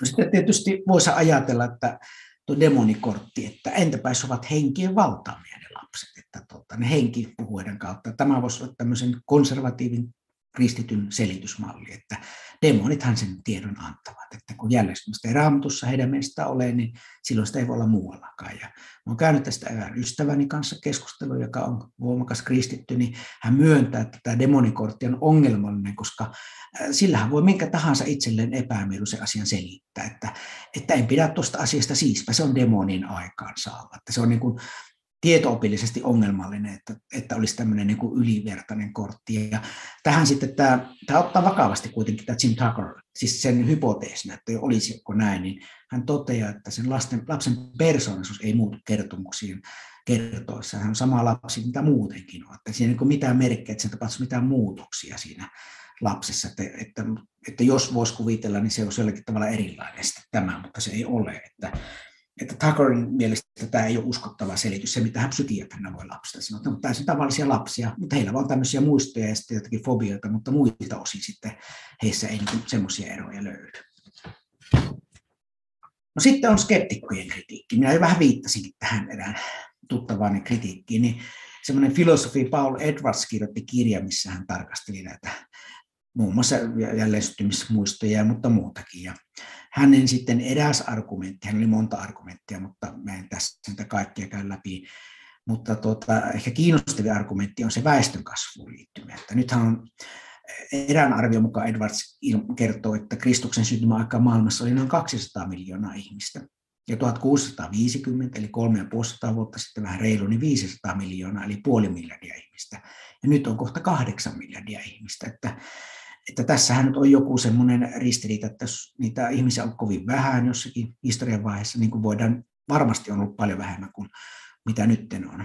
No sitten tietysti voisi ajatella, että tuo demonikortti, että entäpä jos ovat henkien valtaamia ne lapset, että tuota, ne henki puhuiden kautta. Tämä voisi olla tämmöisen konservatiivin kristityn selitysmalli, että demonithan sen tiedon antavat, että kun jäljestämistä ei raamatussa heidän mielestä ole, niin silloin sitä ei voi olla muuallakaan. Ja olen käynyt tästä erään ystäväni kanssa keskustelua, joka on voimakas kristitty, niin hän myöntää, että tämä demonikortti on ongelmallinen, koska äh, sillähän voi minkä tahansa itselleen epämieluisen asian selittää, että, että en pidä tuosta asiasta siispä, se on demonin aikaansaava. Että se on niin kuin tietoopillisesti ongelmallinen, että, että olisi tämmöinen niin kuin ylivertainen kortti. Ja tähän sitten tämä, tämä ottaa vakavasti kuitenkin tämä Jim Tucker, siis sen hypoteesin, että olisiko näin, niin hän toteaa, että sen lasten, lapsen persoonallisuus ei muutu kertomuksiin kertoessa. Hän on sama lapsi, mitä muutenkin on. Että siinä ei ole mitään merkkejä, että se tapahtuisi mitään muutoksia siinä lapsessa. Että, että, että jos voisi kuvitella, niin se olisi jollakin tavalla erilainen tämä, mutta se ei ole. Että että Tuckerin mielestä tämä ei ole uskottava selitys, se mitä hän psykiatrina voi lapsista sanoa, mutta täysin tavallisia lapsia, mutta heillä on tämmöisiä muistoja ja sitten jotakin fobioita, mutta muilta osin sitten heissä ei niin semmoisia eroja löydy. No sitten on skeptikkojen kritiikki. Minä jo vähän viittasinkin tähän erään tuttavaani kritiikkiin, niin semmoinen filosofi Paul Edwards kirjoitti kirja, missä hän tarkasteli näitä muun muassa jälleensyttymismuistoja, mutta muutakin. Ja hänen sitten eräs argumentti, hän oli monta argumenttia, mutta mä en tässä niitä kaikkia käy läpi, mutta tuota, ehkä kiinnostavin argumentti on se väestönkasvuun liittymä. Että nythän on erään arvion mukaan Edwards kertoo, että Kristuksen syntymäaikaan maailmassa oli noin 200 miljoonaa ihmistä. Ja 1650, eli 350 vuotta sitten vähän reilu, niin 500 miljoonaa, eli puoli miljardia ihmistä. Ja nyt on kohta 8 miljardia ihmistä. Että että tässähän nyt on joku semmoinen ristiriita, että niitä ihmisiä on kovin vähän jossakin historian vaiheessa, niin kuin voidaan, varmasti on ollut paljon vähemmän kuin mitä nyt on,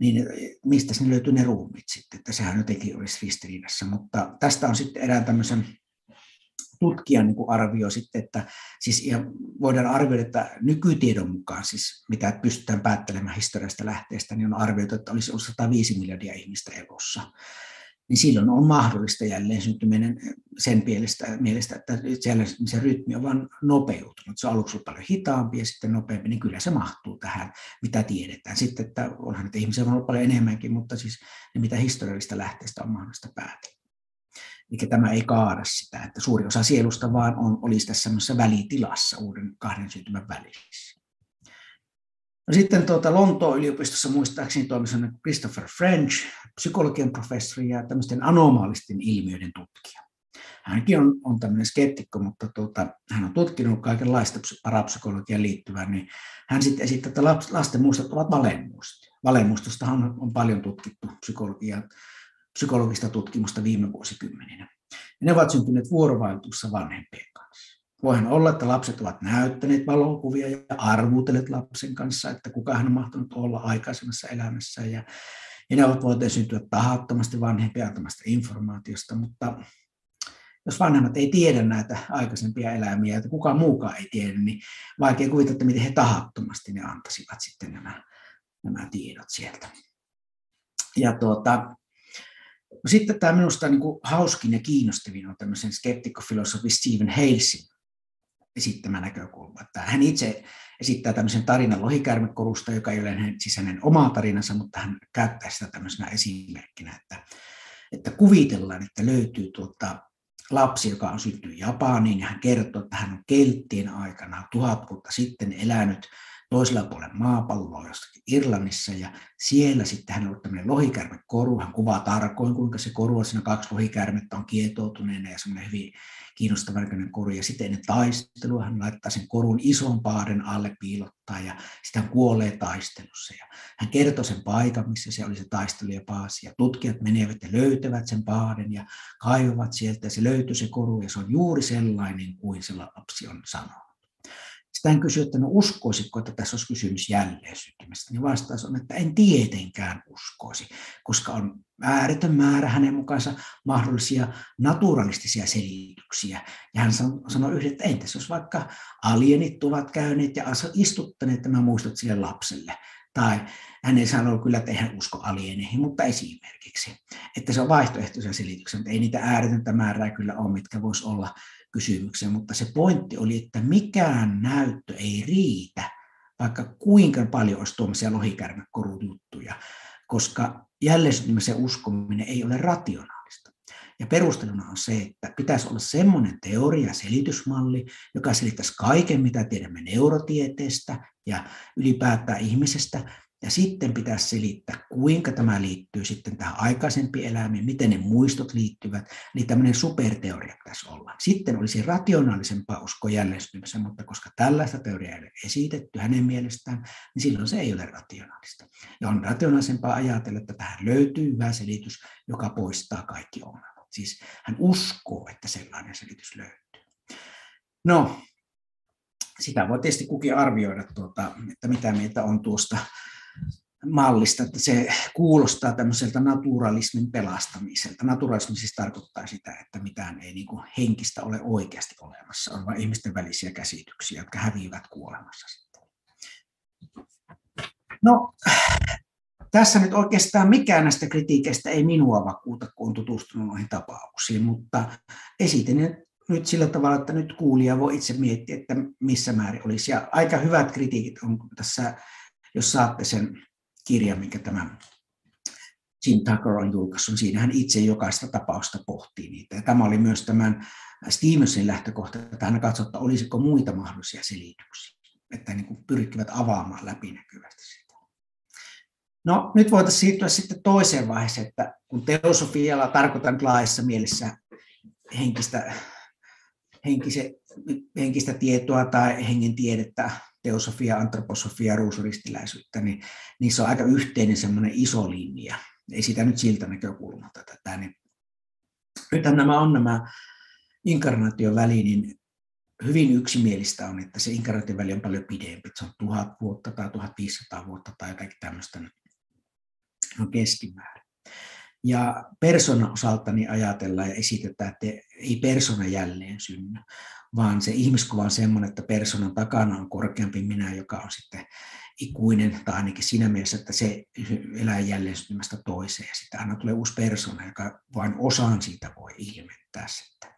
niin mistä sinne löytyy ne ruumit sitten, että sehän jotenkin olisi ristiriidassa. Mutta tästä on sitten erään tämmöisen tutkijan niin arvio sitten, että siis ja voidaan arvioida, että nykytiedon mukaan, siis mitä pystytään päättelemään historiasta lähteestä, niin on arvioitu, että olisi ollut 105 miljardia ihmistä elossa niin silloin on mahdollista jälleen syntyminen sen mielestä, mielestä että siellä se rytmi on vain nopeutunut. Se on aluksi ollut paljon hitaampi ja sitten nopeampi, niin kyllä se mahtuu tähän, mitä tiedetään. Sitten, että onhan nyt ihmisiä on ollut paljon enemmänkin, mutta siis ne mitä historiallista lähteestä on mahdollista päätellä. Eli tämä ei kaada sitä, että suuri osa sielusta vaan on, olisi tässä välitilassa uuden kahden syntymän välissä. No sitten tuota, Lontoon yliopistossa muistaakseni toimi Christopher French, psykologian professori ja tämmöisten anomaalisten ilmiöiden tutkija. Hänkin on, on tämmöinen skeptikko, mutta tuota, hän on tutkinut kaikenlaista parapsykologiaan liittyvää, niin hän sitten esittää, että lasten muistot ovat valemuistia. Valemuistostahan on, on paljon tutkittu psykologiaa, psykologista tutkimusta viime vuosikymmeninä. Ja ne ovat syntyneet vuorovaikutuksessa vanhempien. Voihan olla, että lapset ovat näyttäneet valokuvia ja arvuutelleet lapsen kanssa, että kuka hän on mahtunut olla aikaisemmassa elämässä. Ja, ja ne ovat voineet syntyä tahattomasti vanhempia antamasta informaatiosta, mutta jos vanhemmat ei tiedä näitä aikaisempia elämiä, että kukaan muukaan ei tiedä, niin vaikea kuvitella, että miten he tahattomasti ne antaisivat sitten nämä, nämä tiedot sieltä. Ja tuota, no sitten tämä minusta niin kuin hauskin ja kiinnostavin on tämmöisen skeptikkofilosofi Stephen Halesin esittämä näkökulma. Että hän itse esittää tämmöisen tarinan lohikärmekorusta, joka ei ole hänen, hänen oma tarinansa, mutta hän käyttää sitä tämmöisenä esimerkkinä, että, että kuvitellaan, että löytyy tuota lapsi, joka on syntynyt Japaniin, ja hän kertoo, että hän on kelttien aikana tuhat vuotta sitten elänyt toisella puolella maapalloa jostakin Irlannissa, ja siellä sitten hän on ollut tämmöinen lohikärmekoru, hän kuvaa tarkoin, kuinka se koru on, siinä kaksi lohikärmettä on kietoutuneena ja semmoinen hyvin kiinnostava näköinen koru, ja sitten ennen taistelua hän laittaa sen korun ison paaden alle piilottaa, ja hän kuolee taistelussa, ja hän kertoo sen paikan, missä se oli se taistelu ja paasi, ja tutkijat menevät ja löytävät sen paaden, ja kaivavat sieltä, ja se löytyy se koru, ja se on juuri sellainen kuin se lapsi on sanonut. Sitten hän kysyi, että no uskoisitko, että tässä olisi kysymys jälleen syntymästä, niin vastaus on, että en tietenkään uskoisi, koska on ääretön määrä hänen mukaansa mahdollisia naturalistisia selityksiä. Ja hän sanoi yhden, että entäs jos vaikka alienit ovat käyneet ja istuttaneet tämän muistot sille lapselle, tai hän ei sanonut kyllä, että eihän usko alieneihin, mutta esimerkiksi. Että se on vaihtoehtoisia selityksiä, mutta ei niitä ääretöntä määrää kyllä ole, mitkä voisi olla kysymykseen, mutta se pointti oli, että mikään näyttö ei riitä, vaikka kuinka paljon olisi tuommoisia lohikärmekorujuttuja, koska jälleen se uskominen ei ole rationaalista. Ja perusteluna on se, että pitäisi olla semmoinen teoria, selitysmalli, joka selittäisi kaiken, mitä tiedämme neurotieteestä ja ylipäätään ihmisestä, ja sitten pitäisi selittää, kuinka tämä liittyy sitten tähän aikaisempiin eläimiin, miten ne muistot liittyvät. Eli tämmöinen superteoria pitäisi olla. Sitten olisi rationaalisempaa usko jälleen mutta koska tällaista teoriaa ei ole esitetty hänen mielestään, niin silloin se ei ole rationaalista. Ja on rationaalisempaa ajatella, että tähän löytyy hyvä selitys, joka poistaa kaikki ongelmat. Siis hän uskoo, että sellainen selitys löytyy. No, sitä voi tietysti kukin arvioida, tuota, että mitä mieltä on tuosta mallista, että se kuulostaa tämmöiseltä naturalismin pelastamiselta. Naturalismi siis tarkoittaa sitä, että mitään ei niin kuin henkistä ole oikeasti olemassa, on vain ihmisten välisiä käsityksiä, jotka häviävät kuolemassa sitten. No, tässä nyt oikeastaan mikään näistä kritiikeistä ei minua vakuuta, kun on tutustunut noihin tapauksiin, mutta esitin nyt sillä tavalla, että nyt kuulija voi itse miettiä, että missä määrin olisi. Ja aika hyvät kritiikit on tässä jos saatte sen kirjan, minkä tämä Jim Tucker on julkaissut, siinä hän itse jokaista tapausta pohtii niitä. Ja tämä oli myös tämän Stevensin lähtökohta, että hän katsoi, että olisiko muita mahdollisia selityksiä, että niin kuin pyrkivät avaamaan läpinäkyvästi sitä. No nyt voitaisiin siirtyä sitten toiseen vaiheeseen, että kun teosofialla tarkoitan laajassa mielessä henkistä, henkise, henkistä tietoa tai hengen tiedettä, teosofia, antroposofia, ruusuristiläisyyttä, niin niissä on aika yhteinen semmoinen iso linja. Ei sitä nyt siltä näkökulmalta tätä. Niin nythän nämä on nämä inkarnaation väli, niin hyvin yksimielistä on, että se inkarnaation väli on paljon pidempi. Se on tuhat vuotta tai 1500 vuotta tai jotakin tämmöistä no keskimäärin. Ja persona osaltani ajatellaan ja esitetään, että ei persona jälleen synny, vaan se ihmiskuva on sellainen, että persoonan takana on korkeampi minä, joka on sitten ikuinen, tai ainakin siinä mielessä, että se elää jälleen syntymästä toiseen, ja sitten aina tulee uusi persona, joka vain osaan siitä voi ilmentää sitten.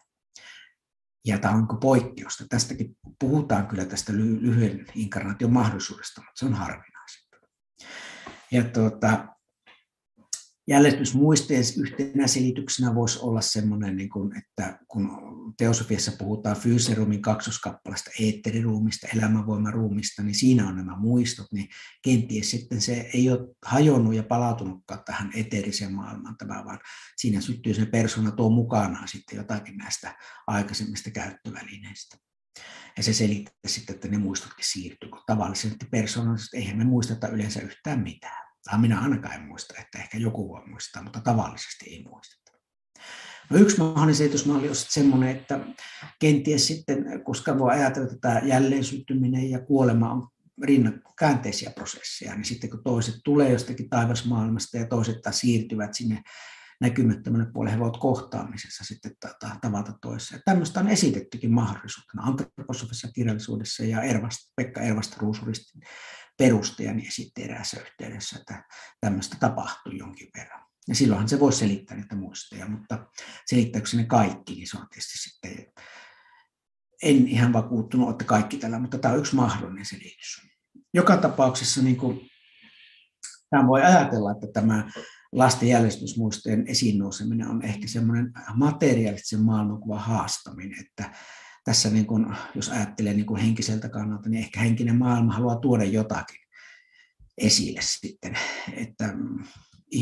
Ja tämä on poikkeusta. Tästäkin puhutaan kyllä tästä lyhyen inkarnaation mahdollisuudesta, mutta se on harvinaisempaa. Ja tuota, Jäljestysmuisteen yhtenä selityksenä voisi olla sellainen, niin kuin, että kun teosofiassa puhutaan fyyserumin kaksoskappalasta, eetteriruumista, elämänvoimaruumista, niin siinä on nämä muistot, niin kenties sitten se ei ole hajonnut ja palautunutkaan tähän eteeriseen maailmaan, tämä, vaan siinä syttyy se persona tuo mukanaan sitten jotakin näistä aikaisemmista käyttövälineistä. Ja se selittää sitten, että ne muistotkin siirtyy, kun tavallisesti persoonallisesti eihän me muisteta yleensä yhtään mitään. Tai minä ainakaan en muista, että ehkä joku voi muistaa, mutta tavallisesti ei muisteta. No yksi mahdollinen selitysmalli on semmoinen, että kenties sitten, koska voi ajatella, että tämä jälleen syttyminen ja kuolema on käänteisiä prosesseja, niin sitten kun toiset tulee jostakin taivasmaailmasta ja toiset taas siirtyvät sinne näkymättömälle puolelle, he voivat kohtaamisessa sitten tavata toissa. Ja tämmöistä on esitettykin mahdollisuutena antroposofisessa kirjallisuudessa ja Ervast, Pekka Ervasta Ruusuristin perustajani esitti eräässä yhteydessä, että tämmöistä tapahtui jonkin verran. Ja silloinhan se voisi selittää niitä muistoja, mutta selittääkö ne kaikki, niin se on tietysti sitten, en ihan vakuuttunut, että kaikki tällä, mutta tämä on yksi mahdollinen selitys. Joka tapauksessa niin kuin, tämä voi ajatella, että tämä lasten jäljestysmuistojen esiin nouseminen on ehkä semmoinen materiaalisen maailmankuvan haastaminen, että tässä niin kuin, jos ajattelee niin kuin henkiseltä kannalta, niin ehkä henkinen maailma haluaa tuoda jotakin esille sitten, että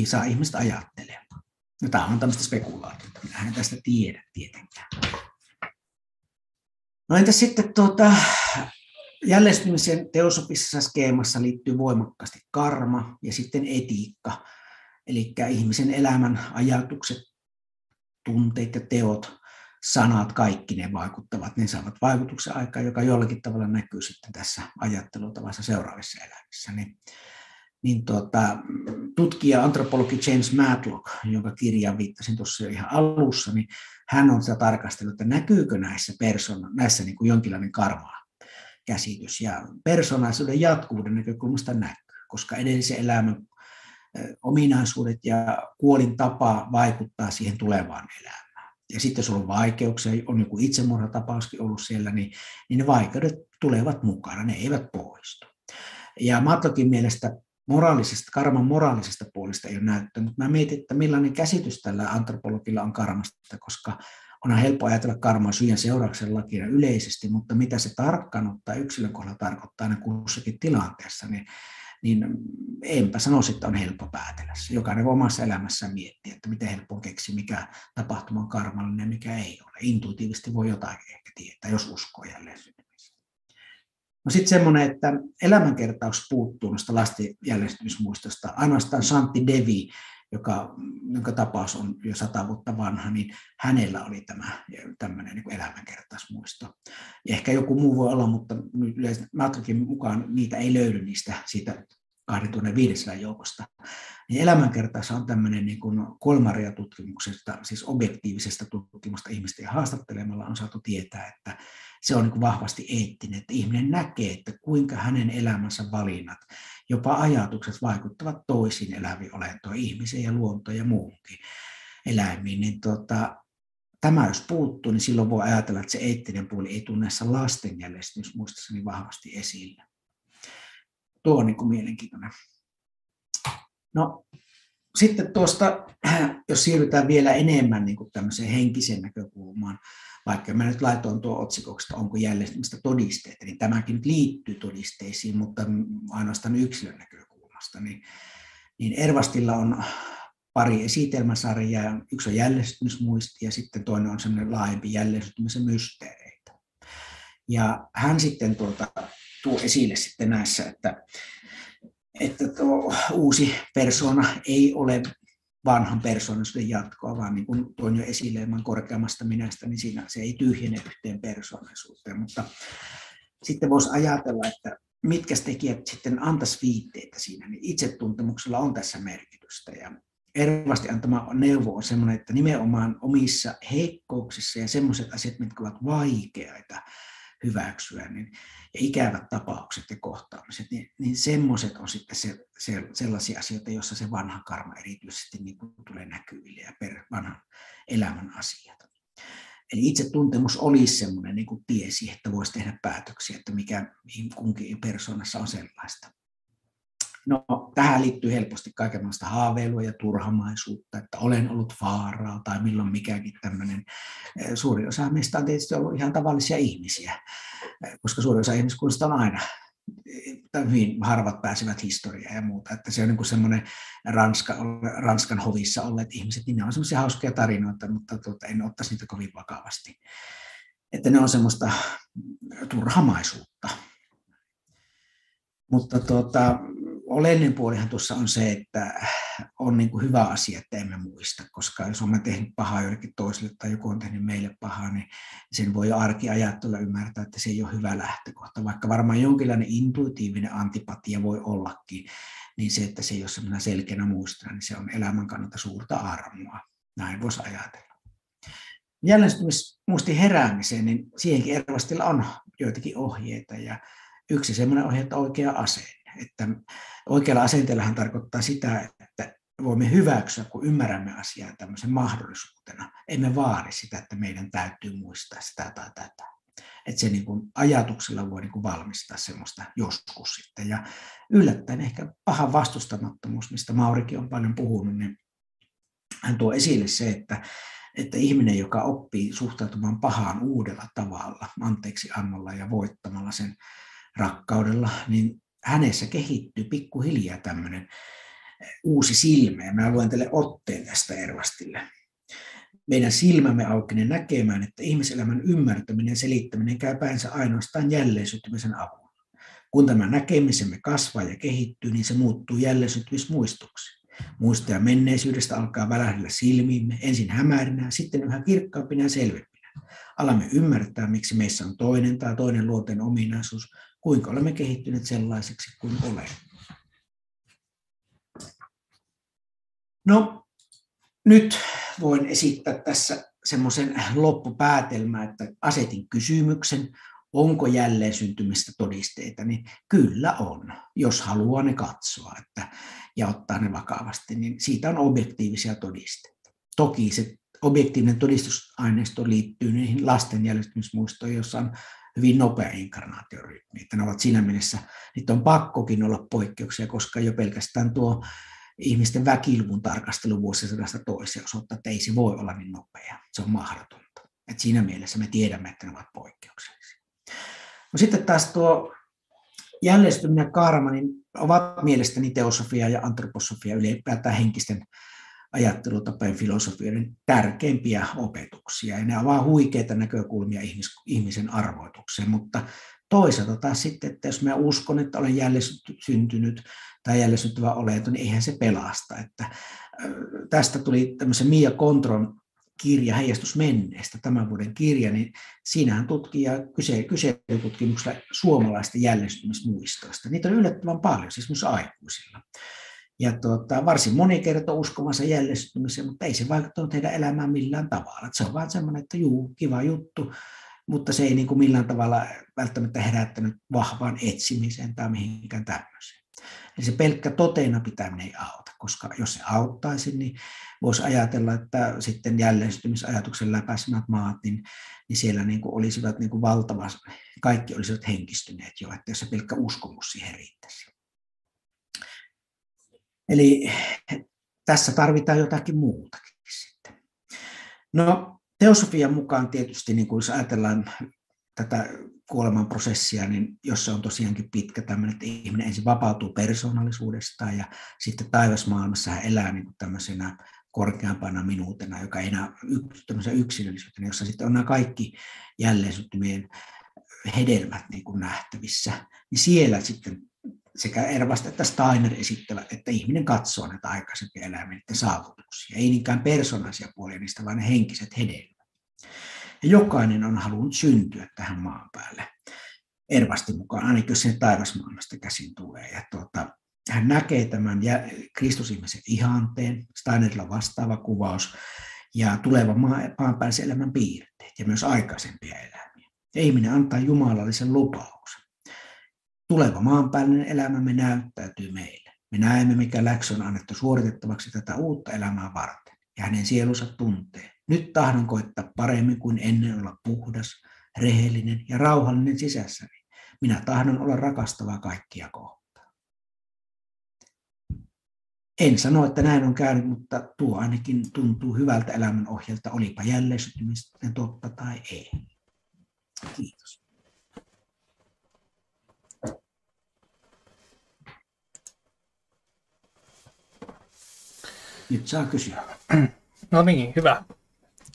saa ihmistä ajattelemaan. No, tämä on tämmöistä spekulaatiota, minä en tästä tiedä tietenkään. No entä sitten tuota, jälleenstymisen teosofisessa skeemassa liittyy voimakkaasti karma ja sitten etiikka, eli ihmisen elämän ajatukset, tunteet ja teot sanat, kaikki ne vaikuttavat, ne saavat vaikutuksen aikaan, joka jollakin tavalla näkyy sitten tässä ajattelutavassa seuraavissa elämissä. Niin, niin tuota, tutkija, antropologi James Matlock, jonka kirjaan viittasin tuossa jo ihan alussa, niin hän on sitä tarkastellut, että näkyykö näissä, persona, näissä niin kuin jonkinlainen karma käsitys. Ja persoonallisuuden jatkuvuuden näkökulmasta näkyy, koska edellisen elämän ominaisuudet ja kuolin tapa vaikuttaa siihen tulevaan elämään ja sitten jos on vaikeuksia, on joku itsemurhatapauskin ollut siellä, niin, niin ne vaikeudet tulevat mukana, ne eivät poistu. Ja Matlokin mielestä moraalisesta, karman moraalisesta puolesta ei ole näyttänyt. Mä mietin, että millainen käsitys tällä antropologilla on karmasta, koska onhan helppo ajatella karmaa syyn seurauksen lakina yleisesti, mutta mitä se tarkkaan ottaa yksilön kohdalla tarkoittaa aina kussakin tilanteessa, niin niin enpä sanoisi, että on helppo päätellä se. Jokainen voi omassa elämässään miettiä, että miten helppo keksiä, mikä tapahtuma on karmallinen ja mikä ei ole. Intuitiivisesti voi jotain ehkä tietää, jos uskoo jälleen syntymiseen. No sitten semmoinen, että elämänkertaus puuttuu noista lasten jäljestymismuistosta. Ainoastaan Santi Devi, joka, jonka tapaus on jo sata vuotta vanha, niin hänellä oli tämä tämmöinen niin elämänkertausmuisto. Ja ehkä joku muu voi olla, mutta yleensä mukaan niitä ei löydy niistä siitä 2500 joukosta. Niin elämänkertaus on tämmöinen niin kuin tutkimuksesta, siis objektiivisesta tutkimusta ihmisten haastattelemalla on saatu tietää, että se on niin vahvasti eettinen, että ihminen näkee, että kuinka hänen elämänsä valinnat, jopa ajatukset vaikuttavat toisiin eläviin olentoihin, ihmiseen ja luontoon ja muuhunkin eläimiin. Niin tota, tämä jos puuttuu, niin silloin voi ajatella, että se eettinen puoli ei tule näissä lasten niin vahvasti esille. Tuo on niin kuin mielenkiintoinen. No, sitten tuosta, jos siirrytään vielä enemmän niin kuin tämmöiseen henkiseen näkökulmaan, vaikka mä nyt laitoin tuo otsikoksi, että onko jäljestymistä todisteita, niin tämäkin nyt liittyy todisteisiin, mutta ainoastaan yksilön näkökulmasta, niin, niin Ervastilla on pari esitelmäsarjaa, yksi on jäljestymismuisti ja sitten toinen on semmoinen laajempi jäljestymisen mysteereitä. Ja hän sitten tuota, tuo esille sitten näissä, että, että tuo uusi persona ei ole vanhan persoonallisuuden jatkoa, vaan niin kuin tuon jo esille ilman korkeammasta minästä, niin siinä se ei tyhjene yhteen persoonallisuuteen. Mutta sitten voisi ajatella, että mitkä tekijät sitten antaisi viitteitä siinä, niin itsetuntemuksella on tässä merkitystä. Ja Ervasti antama neuvo on sellainen, että nimenomaan omissa heikkouksissa ja sellaiset asiat, mitkä ovat vaikeita, hyväksyä, niin, ja ikävät tapaukset ja kohtaamiset, niin, niin semmoiset on sitten se, se, sellaisia asioita, joissa se vanha karma erityisesti niin kuin tulee näkyville ja per vanhan elämän asiat. Eli itsetuntemus olisi semmoinen niin kuin että voisi tehdä päätöksiä, että mikä kunkin persoonassa on sellaista. No, tähän liittyy helposti kaikenlaista haaveilua ja turhamaisuutta, että olen ollut vaaraa tai milloin mikäkin tämmöinen. Suuri osa meistä on tietysti ollut ihan tavallisia ihmisiä, koska suuri osa ihmiskunnasta on aina hyvin harvat pääsevät historiaan ja muuta. Että se on niin semmoinen Ranska, Ranskan hovissa olleet ihmiset, niin ne on semmoisia hauskoja tarinoita, mutta tuota, en ottaisi niitä kovin vakavasti. Että ne on semmoista turhamaisuutta. Mutta tuota, oleellinen puolihan tuossa on se, että on niin kuin hyvä asia, että emme muista, koska jos olemme tehnyt pahaa jollekin toiselle tai joku on tehnyt meille pahaa, niin sen voi jo arkiajattella ymmärtää, että se ei ole hyvä lähtökohta. Vaikka varmaan jonkinlainen intuitiivinen antipatia voi ollakin, niin se, että se ei ole sellainen selkeänä muistona, niin se on elämän kannalta suurta armoa. Näin voisi ajatella. Jälleen heräämiseen, niin siihenkin Ervastilla on joitakin ohjeita ja yksi sellainen ohje, että oikea asenne. Että oikealla asenteellahan tarkoittaa sitä, että voimme hyväksyä, kun ymmärrämme asiaa tämmöisen mahdollisuutena. Emme vaadi sitä, että meidän täytyy muistaa sitä tai tätä. Että se niin kuin ajatuksella voi niin kuin valmistaa semmoista joskus sitten. Ja yllättäen ehkä paha vastustamattomuus, mistä Maurikin on paljon puhunut, niin hän tuo esille se, että, että ihminen, joka oppii suhtautumaan pahaan uudella tavalla, anteeksi annolla ja voittamalla sen rakkaudella, niin hänessä kehittyy pikkuhiljaa tämmöinen uusi silmä, ja mä luen teille otteen tästä Ervastille. Meidän silmämme aukinen näkemään, että ihmiselämän ymmärtäminen ja selittäminen käy päänsä ainoastaan jälleen avulla. Kun tämä näkemisemme kasvaa ja kehittyy, niin se muuttuu jälleen syttymismuistoksi. Muistoja menneisyydestä alkaa välähdellä silmiimme, ensin hämärinä, sitten yhä kirkkaampina ja selvempinä. Alamme ymmärtää, miksi meissä on toinen tai toinen luonteen ominaisuus, kuinka olemme kehittyneet sellaiseksi kuin olemme. No, nyt voin esittää tässä semmoisen loppupäätelmän, että asetin kysymyksen, onko jälleen syntymistä todisteita, niin kyllä on, jos haluaa ne katsoa että, ja ottaa ne vakavasti, niin siitä on objektiivisia todisteita. Toki se objektiivinen todistusaineisto liittyy niihin lasten jäljistymismuistoihin, joissa on hyvin nopea inkarnaatiorytmi. Että ne ovat siinä mielessä, niitä on pakkokin olla poikkeuksia, koska jo pelkästään tuo ihmisten väkiluvun tarkastelu vuosisadasta toiseen osoittaa, että ei se voi olla niin nopea. Se on mahdotonta. Et siinä mielessä me tiedämme, että ne ovat poikkeuksellisia. No sitten taas tuo jälleenstyminen ja karma niin ovat mielestäni teosofia ja antroposofia ylipäätään henkisten ajattelutapojen filosofioiden tärkeimpiä opetuksia. Ja ne ovat huikeita näkökulmia ihmisen arvoitukseen, mutta toisaalta taas sitten, että jos mä uskon, että olen jälleen syntynyt tai jälleen syntyvä oleton, niin eihän se pelasta. Että tästä tuli tämmöisen Mia Kontron kirja Heijastus menneestä, tämän vuoden kirja, niin siinähän tutkija kyse, kyselytutkimuksella suomalaisten jäljestymismuistoista. Niitä on yllättävän paljon, siis myös aikuisilla. Ja tuota, varsin moni kertoo uskomansa jäljestymiseen, mutta ei se vaikuttanut heidän elämään millään tavalla. Se on vaan semmoinen, että juu, kiva juttu, mutta se ei niin kuin millään tavalla välttämättä herättänyt vahvaan etsimiseen tai mihinkään tämmöiseen. Eli se pelkkä toteena pitäminen ei auta, koska jos se auttaisi, niin voisi ajatella, että sitten jälleenstymisajatuksen läpäisemät maat, niin, niin siellä niin kuin olisivat niin kuin valtava, kaikki olisivat henkistyneet jo, että jos se pelkkä uskomus siihen riittäisi. Eli tässä tarvitaan jotakin muutakin sitten. No, teosofian mukaan tietysti, niin kuin jos ajatellaan tätä kuoleman prosessia, niin jos se on tosiaankin pitkä tämmöinen, että ihminen ensin vapautuu persoonallisuudestaan ja sitten taivasmaailmassa hän elää niin kuin tämmöisenä korkeampana minuutena, joka ei enää yksilöllisyytenä, jossa sitten on nämä kaikki jälleen hedelmät niin kuin nähtävissä, niin siellä sitten sekä Ervast että Steiner esittävät, että ihminen katsoo näitä aikaisempia eläimiä saavutuksia, ei niinkään persoonallisia puolia niistä, vaan ne henkiset hedelmät. Ja jokainen on halunnut syntyä tähän maan päälle. Ervasti mukaan, ainakin jos sen taivasmaailmasta käsin tulee. Ja tuota, hän näkee tämän Kristusihmisen ihanteen, Steinerilla vastaava kuvaus, ja tulevan maanpäällisen elämän piirteet, ja myös aikaisempia elämiä. Ja ihminen antaa jumalallisen lupauksen tuleva maanpäällinen elämämme näyttäytyy meille. Me näemme, mikä läksy on annettu suoritettavaksi tätä uutta elämää varten, ja hänen sielunsa tuntee. Nyt tahdon koittaa paremmin kuin ennen olla puhdas, rehellinen ja rauhallinen sisässäni. Minä tahdon olla rakastava kaikkia kohtaan. En sano, että näin on käynyt, mutta tuo ainakin tuntuu hyvältä elämän ohjelta, olipa jälleen totta tai ei. Kiitos. Saa kysyä. No niin, hyvä.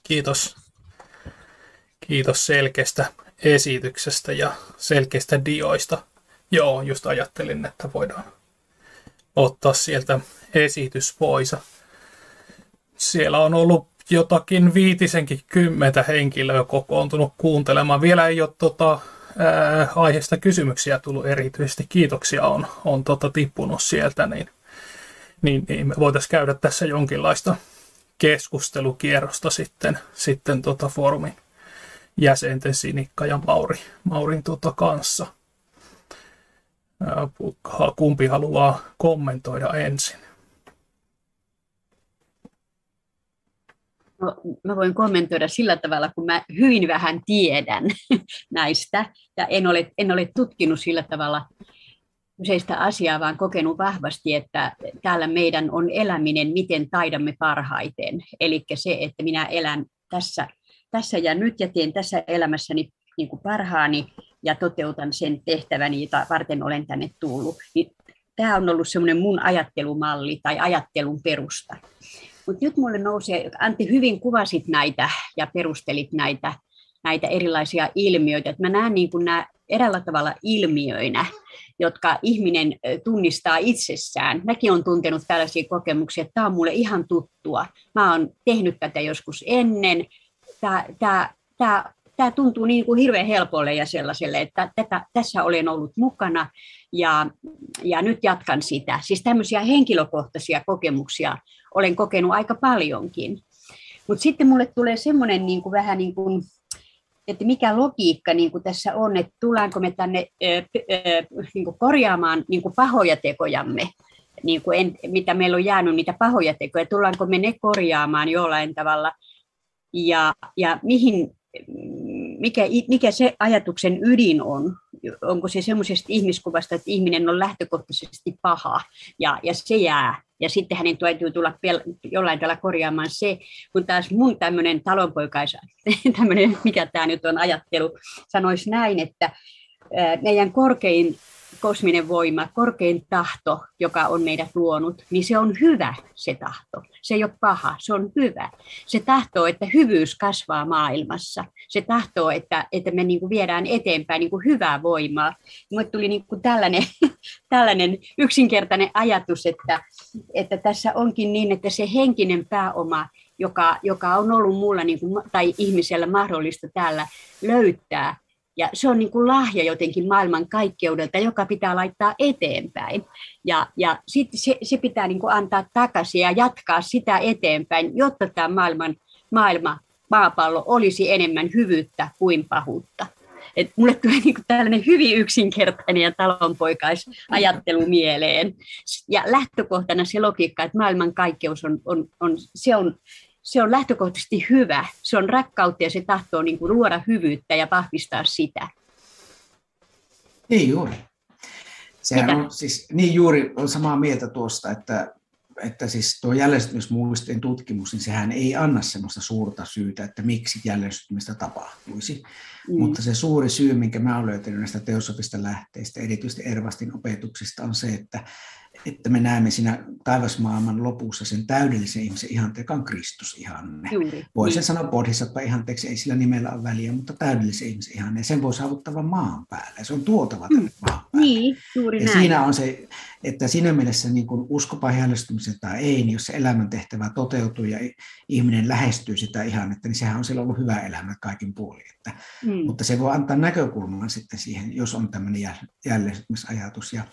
Kiitos. Kiitos selkeästä esityksestä ja selkeistä dioista. Joo, just ajattelin, että voidaan ottaa sieltä esitys pois. Siellä on ollut jotakin viitisenkin kymmentä henkilöä kokoontunut kuuntelemaan. Vielä ei ole tota, ää, aiheesta kysymyksiä tullut erityisesti. Kiitoksia on, on tota, tippunut sieltä, niin, niin, niin me voitaisiin käydä tässä jonkinlaista keskustelukierrosta sitten, sitten tota foorumin jäsenten Sinikka ja Mauri, Maurin tota kanssa. Kumpi haluaa kommentoida ensin? No, mä voin kommentoida sillä tavalla, kun mä hyvin vähän tiedän näistä ja en ole, en ole tutkinut sillä tavalla kyseistä asiaa, vaan kokenut vahvasti, että täällä meidän on eläminen, miten taidamme parhaiten. Eli se, että minä elän tässä, tässä ja nyt ja teen tässä elämässäni niin kuin parhaani ja toteutan sen tehtäväni, jota varten olen tänne tullut. Niin tämä on ollut semmoinen mun ajattelumalli tai ajattelun perusta. Mutta nyt mulle nousee, Antti hyvin kuvasit näitä ja perustelit näitä, näitä erilaisia ilmiöitä. Et mä näen niin nämä eräällä tavalla ilmiöinä, jotka ihminen tunnistaa itsessään. Mäkin olen tuntenut tällaisia kokemuksia, että tämä on mulle ihan tuttua. Mä oon tehnyt tätä joskus ennen. Tämä, tämä, tämä, tämä tuntuu niin kuin hirveän helpolle ja sellaiselle, että tätä, tässä olen ollut mukana ja, ja nyt jatkan sitä. Siis tämmöisiä henkilökohtaisia kokemuksia olen kokenut aika paljonkin. Mutta sitten mulle tulee semmoinen niin kuin vähän niin kuin, että mikä logiikka niin kuin tässä on, että tullaanko me tänne niin kuin korjaamaan niin kuin pahoja tekojamme, niin kuin en, mitä meillä on jäänyt niitä pahoja tekoja, tullaanko me ne korjaamaan jollain tavalla, ja, ja mihin, mikä, mikä se ajatuksen ydin on, onko se semmoisesta ihmiskuvasta, että ihminen on lähtökohtaisesti paha, ja, ja se jää. Ja sitten hänen täytyy tulla pel- jollain tavalla korjaamaan se, kun taas mun tämmöinen talonpoikais, tämmöinen, mikä tämä nyt on ajattelu, sanoisi näin, että meidän korkein kosminen voima, korkein tahto, joka on meidät luonut, niin se on hyvä se tahto. Se ei ole paha, se on hyvä. Se tahtoo, että hyvyys kasvaa maailmassa. Se tahtoo, että, että me niin kuin viedään eteenpäin niin kuin hyvää voimaa. Minulle tuli niin kuin tällainen, tällainen yksinkertainen ajatus, että, että tässä onkin niin, että se henkinen pääoma, joka, joka on ollut mulla niin kuin, tai ihmisellä mahdollista täällä löytää, ja se on niin kuin lahja jotenkin maailman kaikkeudelta, joka pitää laittaa eteenpäin. Ja, ja sitten se, se pitää niin kuin antaa takaisin ja jatkaa sitä eteenpäin, jotta tämä maailman, maailma, maapallo olisi enemmän hyvyyttä kuin pahuutta. Et mulle tulee niin kuin tällainen hyvin yksinkertainen ja talonpoikaisajattelu mieleen. Ja lähtökohtana se logiikka, että maailman kaikkeus on, on, on, se on se on lähtökohtaisesti hyvä. Se on rakkautta ja se tahtoo niin kuin luoda hyvyyttä ja vahvistaa sitä. Niin juuri. Sehän on siis, niin juuri on samaa mieltä tuosta, että, että siis tuo jäljestymismuistien tutkimus, niin sehän ei anna sellaista suurta syytä, että miksi jäljestymistä tapahtuisi. Mm. Mutta se suuri syy, minkä mä olen löytänyt näistä teosofista lähteistä, erityisesti Ervastin opetuksista, on se, että että me näemme siinä taivasmaailman lopussa sen täydellisen ihmisen ihanteen, joka on Kristus ihanne. Voisin niin. sanoa bodhisattva ihanteeksi, ei sillä nimellä ole väliä, mutta täydellisen ihmisen ihanne. Sen voi saavuttaa vain maan päälle. Se on tuotava tänne mm. maan päälle. Niin, juuri ja näin. siinä on se, että siinä mielessä niin kuin uskopa häälestymisen tai ei, niin jos se elämäntehtävä toteutuu ja ihminen lähestyy sitä ihannetta, niin sehän on silloin ollut hyvä elämä kaikin puolin. Että, mm. Mutta se voi antaa näkökulman sitten siihen, jos on tämmöinen jäljestymisajatus. Ja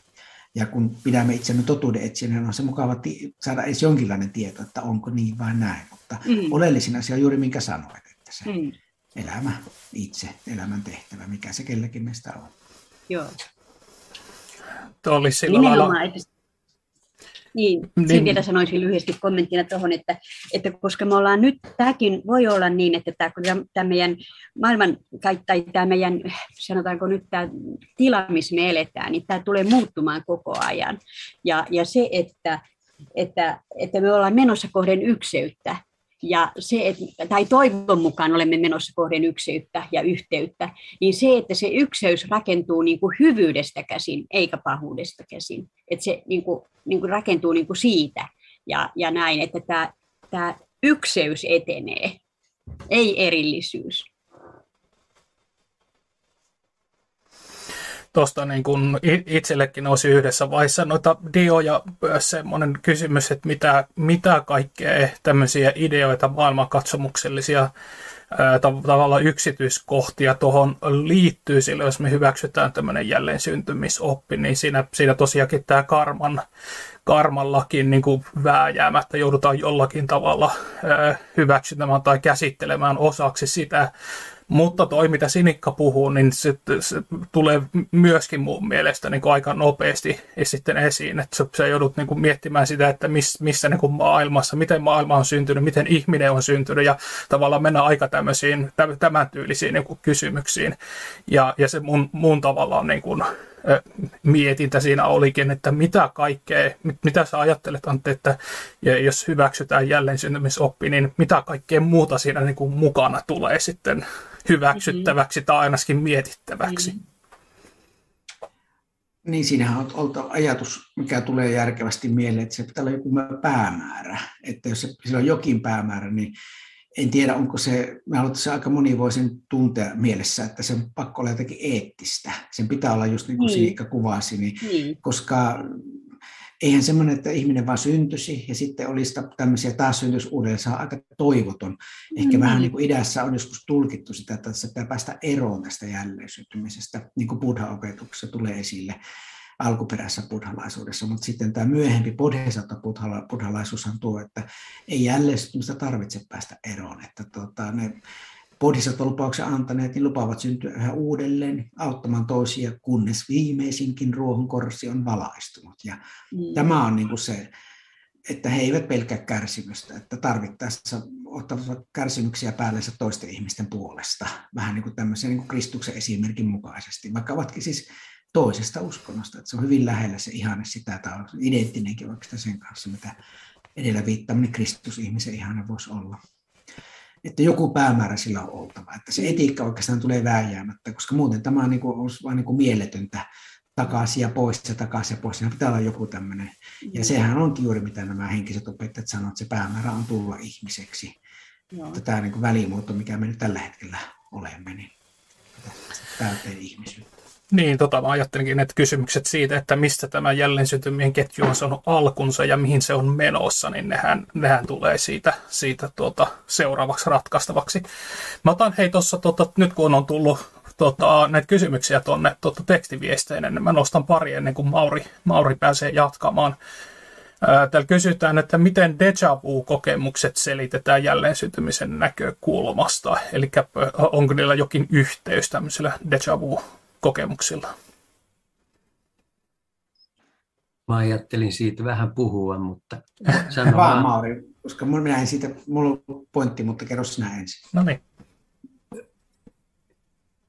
ja kun pidämme itsemme totuuden etsijänä, niin on se mukava saada edes jonkinlainen tieto, että onko niin vai näin. Mutta mm. oleellisin asia on juuri minkä sanoit, että se mm. elämä itse, elämän tehtävä, mikä se kellekin meistä on. Joo. Tuo oli sillä lailla... Niin, niin. sen vielä sanoisin lyhyesti kommenttina tuohon, että, että koska me ollaan nyt, tämäkin voi olla niin, että tämä, tämä meidän maailman, tai tämä meidän, sanotaanko nyt tämä tila, missä me eletään, niin tämä tulee muuttumaan koko ajan. Ja, ja se, että että, että me ollaan menossa kohden ykseyttä. Ja se, että, tai toivon mukaan olemme menossa kohden ykseyttä ja yhteyttä, niin se, että se ykseys rakentuu niin kuin hyvyydestä käsin, eikä pahuudesta käsin. Että se niin kuin, niin kuin rakentuu niin kuin siitä ja, ja näin, että tämä, tämä ykseys etenee, ei erillisyys. Tuosta niin kun itsellekin nousi yhdessä vaiheessa noita dioja semmoinen kysymys, että mitä, mitä kaikkea tämmöisiä ideoita, maailmankatsomuksellisia tavallaan yksityiskohtia tuohon liittyy, sillä jos me hyväksytään tämmöinen jälleen syntymisoppi, niin siinä, siinä tosiaankin tämä karman, karmallakin niin kuin vääjäämättä joudutaan jollakin tavalla hyväksymään tai käsittelemään osaksi sitä mutta toi, mitä Sinikka puhuu, niin se, se tulee myöskin mun mielestä niin kuin aika nopeasti sitten esiin. Että sä, sä joudut niin kuin miettimään sitä, että miss, missä niin kuin maailmassa, miten maailma on syntynyt, miten ihminen on syntynyt ja tavallaan mennä aika tämmöisiin, tämän tyylisiin niin kuin kysymyksiin. Ja, ja se mun, mun tavallaan niin kuin, mietintä siinä olikin, että mitä kaikkea, mitä sä ajattelet Antti, että jos hyväksytään jälleen syntymisoppi, niin mitä kaikkea muuta siinä niin kuin mukana tulee sitten hyväksyttäväksi mm-hmm. tai ainakin mietittäväksi. Mm-hmm. Niin, siinähän on oltu ajatus, mikä tulee järkevästi mieleen, että se pitää olla joku päämäärä. Että jos se, sillä on jokin päämäärä, niin en tiedä, onko se, mä haluan, se aika moni voi sen tuntea mielessä, että se on pakko olla jotenkin eettistä. Sen pitää olla just niin kuin niin. Sinikka kuvasi, niin, niin. koska eihän semmoinen, että ihminen vaan syntyisi ja sitten olisi tämmöisiä taas syntyisi uudelleen, se on aika toivoton. Ehkä mm. vähän niin kuin idässä on joskus tulkittu sitä, että se pitää päästä eroon tästä jälleen syntymisestä, niin kuin buddha-opetuksessa tulee esille alkuperäisessä buddhalaisuudessa, mutta sitten tämä myöhempi bodhisattva buddhalaisuushan tuo, että ei jälleen syntymistä tarvitse päästä eroon, että tota, ne bodhisattva-lupauksen antaneet niin lupaavat syntyä yhä uudelleen auttamaan toisia, kunnes viimeisinkin ruohonkorsi on valaistunut. Ja mm. Tämä on niin kuin se, että he eivät pelkää kärsimystä, että tarvittaessa ottavat kärsimyksiä päällensä toisten ihmisten puolesta, vähän niin kuin tämmöisen niin kuin Kristuksen esimerkin mukaisesti, vaikka ovatkin siis toisesta uskonnosta, että se on hyvin lähellä se ihanne sitä, tai on identtinenkin oikeastaan sen kanssa, mitä edellä viittaaminen Kristus-ihmisen ihanne voisi olla että joku päämäärä sillä on oltava. Että se etiikka oikeastaan tulee vääjäämättä, koska muuten tämä on niin kuin, olisi vain niin kuin mieletöntä takaisin ja pois ja takaisin ja pois. Siinä pitää olla joku tämmöinen. Ja mm. sehän onkin juuri mitä nämä henkiset opettajat sanovat, että se päämäärä on tulla ihmiseksi. Joo. Että tämä niin kuin välimuoto, mikä me nyt tällä hetkellä olemme, niin täyteen ihmisyyttä. Niin, tota, mä ajattelinkin, että kysymykset siitä, että mistä tämä jälleen syntymien ketju on saanut alkunsa ja mihin se on menossa, niin nehän, nehän tulee siitä, siitä tuota, seuraavaksi ratkaistavaksi. Mä otan hei tuossa, tota, nyt kun on tullut tota, näitä kysymyksiä tuonne tota, tekstiviesteinä, niin mä nostan pari ennen kuin Mauri, Mauri pääsee jatkamaan. Täällä kysytään, että miten deja vu-kokemukset selitetään jälleen syntymisen näkökulmasta. Eli onko niillä jokin yhteys tämmöisellä deja vu kokemuksilla? Mä ajattelin siitä vähän puhua, mutta sano vaan. Mauri, koska minä en siitä, mulla on pointti, mutta kerro sinä ensin. No niin.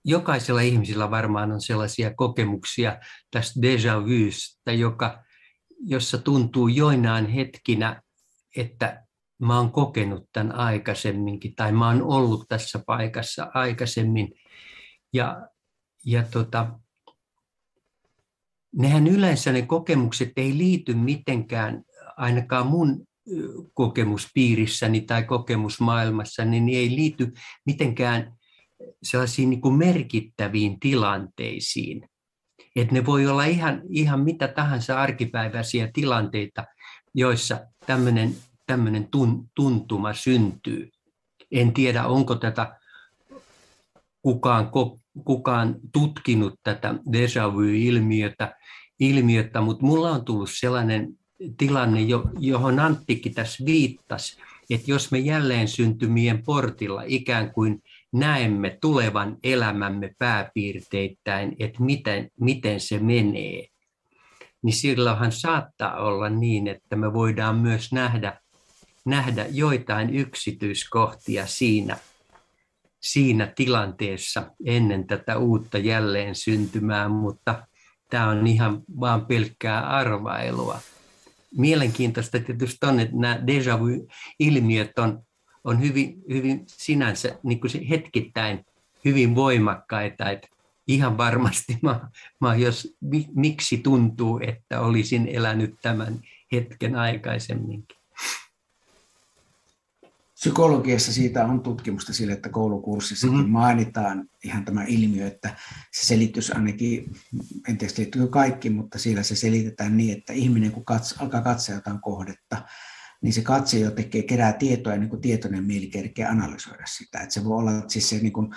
Jokaisella ihmisellä varmaan on sellaisia kokemuksia tästä déjà vusta, joka, jossa tuntuu joinain hetkinä, että mä oon kokenut tämän aikaisemminkin tai mä oon ollut tässä paikassa aikaisemmin. Ja ja tota, nehän yleensä ne kokemukset ei liity mitenkään, ainakaan mun kokemuspiirissäni tai kokemusmaailmassa, niin ei liity mitenkään sellaisiin niin kuin merkittäviin tilanteisiin. että ne voi olla ihan, ihan mitä tahansa arkipäiväisiä tilanteita, joissa tämmöinen, tämmöinen tuntuma syntyy. En tiedä, onko tätä kukaan kukaan tutkinut tätä déjà vu-ilmiötä, ilmiötä, mutta mulla on tullut sellainen tilanne, johon Anttikin tässä viittasi, että jos me jälleen syntymien portilla ikään kuin näemme tulevan elämämme pääpiirteittäin, että miten, miten se menee, niin silloinhan saattaa olla niin, että me voidaan myös nähdä, nähdä joitain yksityiskohtia siinä, siinä tilanteessa ennen tätä uutta jälleen syntymää, mutta tämä on ihan vaan pelkkää arvailua. mielenkiintoista tietysti on, että nämä déjà vu-ilmiöt on, on hyvin, hyvin sinänsä niin kuin se hetkittäin hyvin voimakkaita. Että ihan varmasti mä, mä jos, miksi tuntuu, että olisin elänyt tämän hetken aikaisemminkin. Psykologiassa siitä on tutkimusta sille, että koulukurssissakin mm-hmm. mainitaan ihan tämä ilmiö, että se selitys ainakin, en tiedä liittyykö kaikki, mutta siellä se selitetään niin, että ihminen kun kats, alkaa katsoa jotain kohdetta, niin se katse jo tekee, kerää tietoa ja niin kuin tietoinen mieli kerkee analysoida sitä. Että se voi olla, että siis se niin kuin,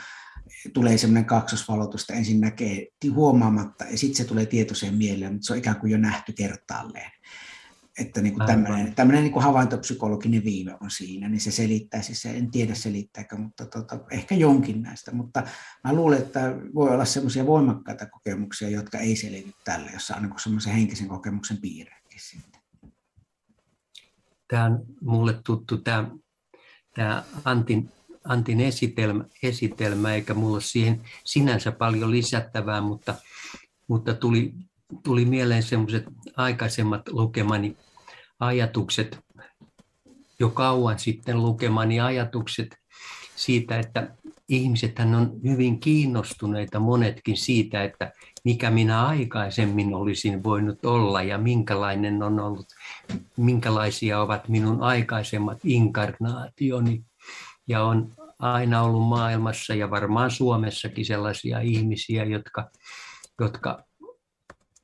tulee semmoinen kaksosvalotus, että ensin näkee huomaamatta ja sitten se tulee tietoiseen mieleen, mutta se on ikään kuin jo nähty kertaalleen että niin kuin tämmöinen, tämmöinen niin kuin havaintopsykologinen viive on siinä, niin se selittää, siis se en tiedä selittääkö, mutta tota, ehkä jonkin näistä, mutta mä luulen, että voi olla semmoisia voimakkaita kokemuksia, jotka ei selity tälle, jossa on niin semmoisen henkisen kokemuksen piirrekin sitten. Tämä on mulle tuttu tämä, tämä Antin, Antin esitelmä, esitelmä, eikä mulla ole siihen sinänsä paljon lisättävää, mutta, mutta tuli, tuli mieleen semmoiset aikaisemmat lukemani ajatukset, jo kauan sitten lukemani ajatukset siitä, että ihmiset on hyvin kiinnostuneita monetkin siitä, että mikä minä aikaisemmin olisin voinut olla ja minkälainen on ollut, minkälaisia ovat minun aikaisemmat inkarnaationi. Ja on aina ollut maailmassa ja varmaan Suomessakin sellaisia ihmisiä, jotka, jotka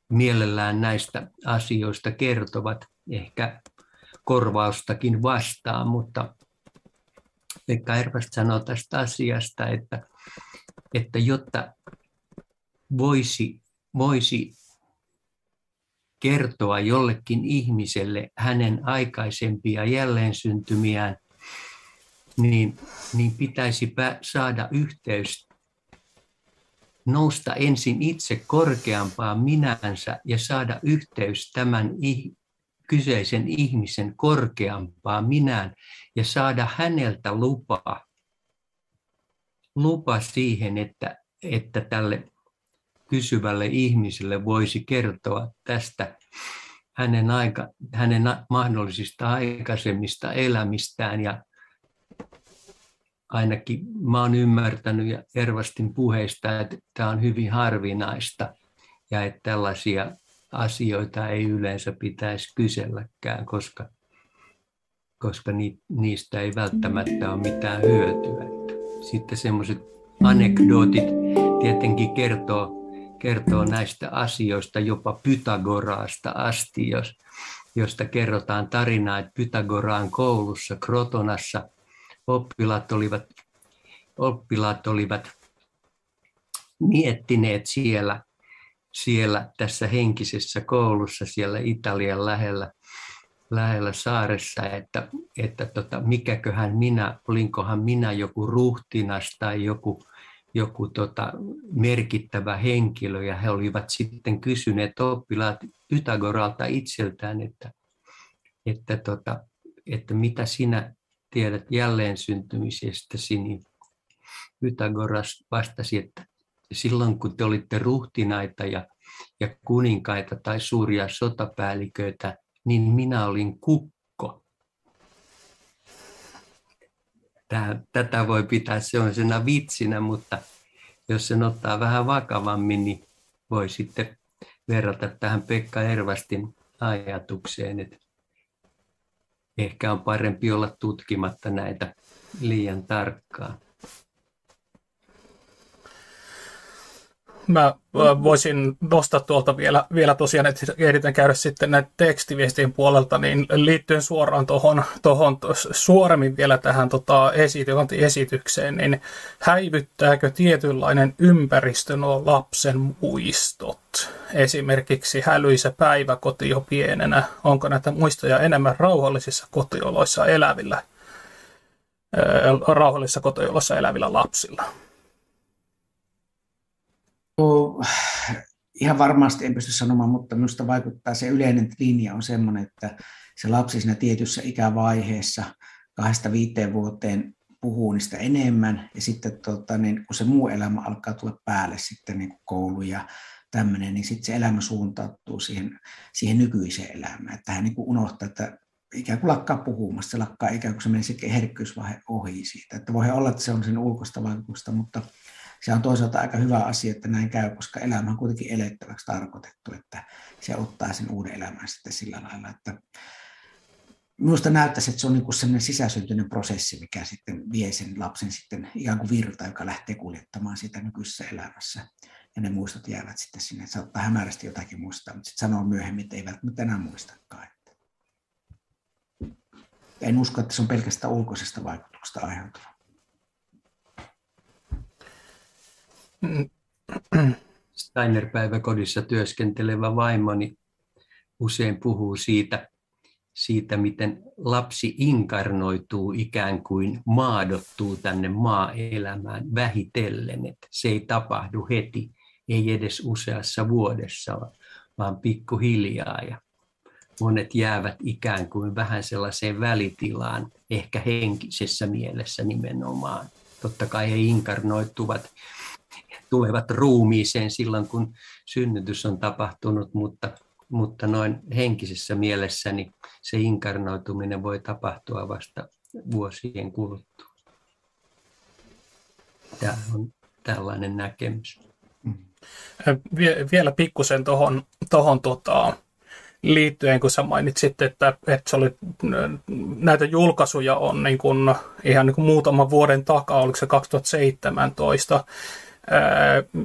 mielellään näistä asioista kertovat ehkä korvaustakin vastaan, mutta Pekka Ervast sanoo tästä asiasta, että, että jotta voisi, voisi kertoa jollekin ihmiselle hänen aikaisempia jälleensyntymään, niin, niin pitäisi saada yhteys nousta ensin itse korkeampaan minänsä ja saada yhteys tämän kyseisen ihmisen korkeampaan minään ja saada häneltä lupa, lupa siihen, että, että tälle kysyvälle ihmiselle voisi kertoa tästä hänen, aika, hänen mahdollisista aikaisemmista elämistään. Ja ainakin mä oon ymmärtänyt ja Ervastin puheista, että tämä on hyvin harvinaista ja että tällaisia asioita ei yleensä pitäisi kyselläkään, koska, koska niistä ei välttämättä ole mitään hyötyä. Sitten semmoiset anekdootit tietenkin kertoo, kertoo näistä asioista jopa Pythagoraasta asti, jos, josta kerrotaan tarinaa, että Pythagoraan koulussa Krotonassa – oppilaat olivat, oppilaat olivat miettineet siellä, siellä tässä henkisessä koulussa siellä Italian lähellä, lähellä saaressa, että, että tota, mikäköhän minä, olinkohan minä joku ruhtinas tai joku, joku tota, merkittävä henkilö, ja he olivat sitten kysyneet oppilaat Pythagoralta itseltään, että, että, tota, että mitä sinä tiedät jälleen syntymisestäsi, niin Pythagoras vastasi, että silloin kun te olitte ruhtinaita ja, ja kuninkaita tai suuria sotapäälliköitä, niin minä olin kukko. Tää, tätä voi pitää sellaisena vitsinä, mutta jos sen ottaa vähän vakavammin, niin voi sitten verrata tähän Pekka Ervastin ajatukseen, että ehkä on parempi olla tutkimatta näitä liian tarkkaan. Mä voisin nostaa tuolta vielä, vielä tosiaan, että ehditään käydä sitten näitä tekstiviestien puolelta, niin liittyen suoraan tuohon, tohon, suoremmin vielä tähän tota, esitykseen, niin häivyttääkö tietynlainen ympäristö nuo lapsen muistot? Esimerkiksi hälyisä päiväkoti jo pienenä, onko näitä muistoja enemmän rauhallisissa kotioloissa elävillä, rauhallisissa kotioloissa elävillä lapsilla? ihan varmasti en pysty sanomaan, mutta minusta vaikuttaa se yleinen linja on sellainen, että se lapsi siinä tietyssä ikävaiheessa kahdesta viiteen vuoteen puhuu niistä enemmän ja sitten tota, niin, kun se muu elämä alkaa tulla päälle sitten niin koulu ja tämmöinen, niin sitten se elämä suuntautuu siihen, siihen nykyiseen elämään. Että hän niin kuin unohtaa, että ikään kuin lakkaa puhumasta, se lakkaa ikään kuin se menee se herkkyysvaihe ohi siitä. Että voi olla, että se on sen ulkoista vaikutusta, mutta se on toisaalta aika hyvä asia, että näin käy, koska elämä on kuitenkin elettäväksi tarkoitettu, että se ottaa sen uuden elämän sitten sillä lailla, että minusta näyttäisi, että se on niin sellainen sisäsyntyinen prosessi, mikä sitten vie sen lapsen sitten ikään kuin virta, joka lähtee kuljettamaan sitä nykyisessä elämässä. Ja ne muistot jäävät sitten sinne. Saattaa hämärästi jotakin muistaa, mutta sitten sanoo myöhemmin, että ei välttämättä enää muistakaan. En usko, että se on pelkästään ulkoisesta vaikutuksesta aiheutuva. Steiner-päiväkodissa työskentelevä vaimoni usein puhuu siitä, siitä, miten lapsi inkarnoituu ikään kuin maadottuu tänne maa-elämään vähitellen, että se ei tapahdu heti, ei edes useassa vuodessa, vaan pikkuhiljaa. Ja monet jäävät ikään kuin vähän sellaiseen välitilaan, ehkä henkisessä mielessä nimenomaan. Totta kai he inkarnoituvat, tulevat ruumiiseen silloin, kun synnytys on tapahtunut, mutta, mutta noin henkisessä mielessä niin se inkarnoituminen voi tapahtua vasta vuosien kuluttua. Tämä on tällainen näkemys. Vielä pikkusen tuohon tohon, tota, liittyen, kun sä mainitsit, että, että se oli, näitä julkaisuja on niin kuin, ihan niin kuin muutaman vuoden takaa, oliko se 2017.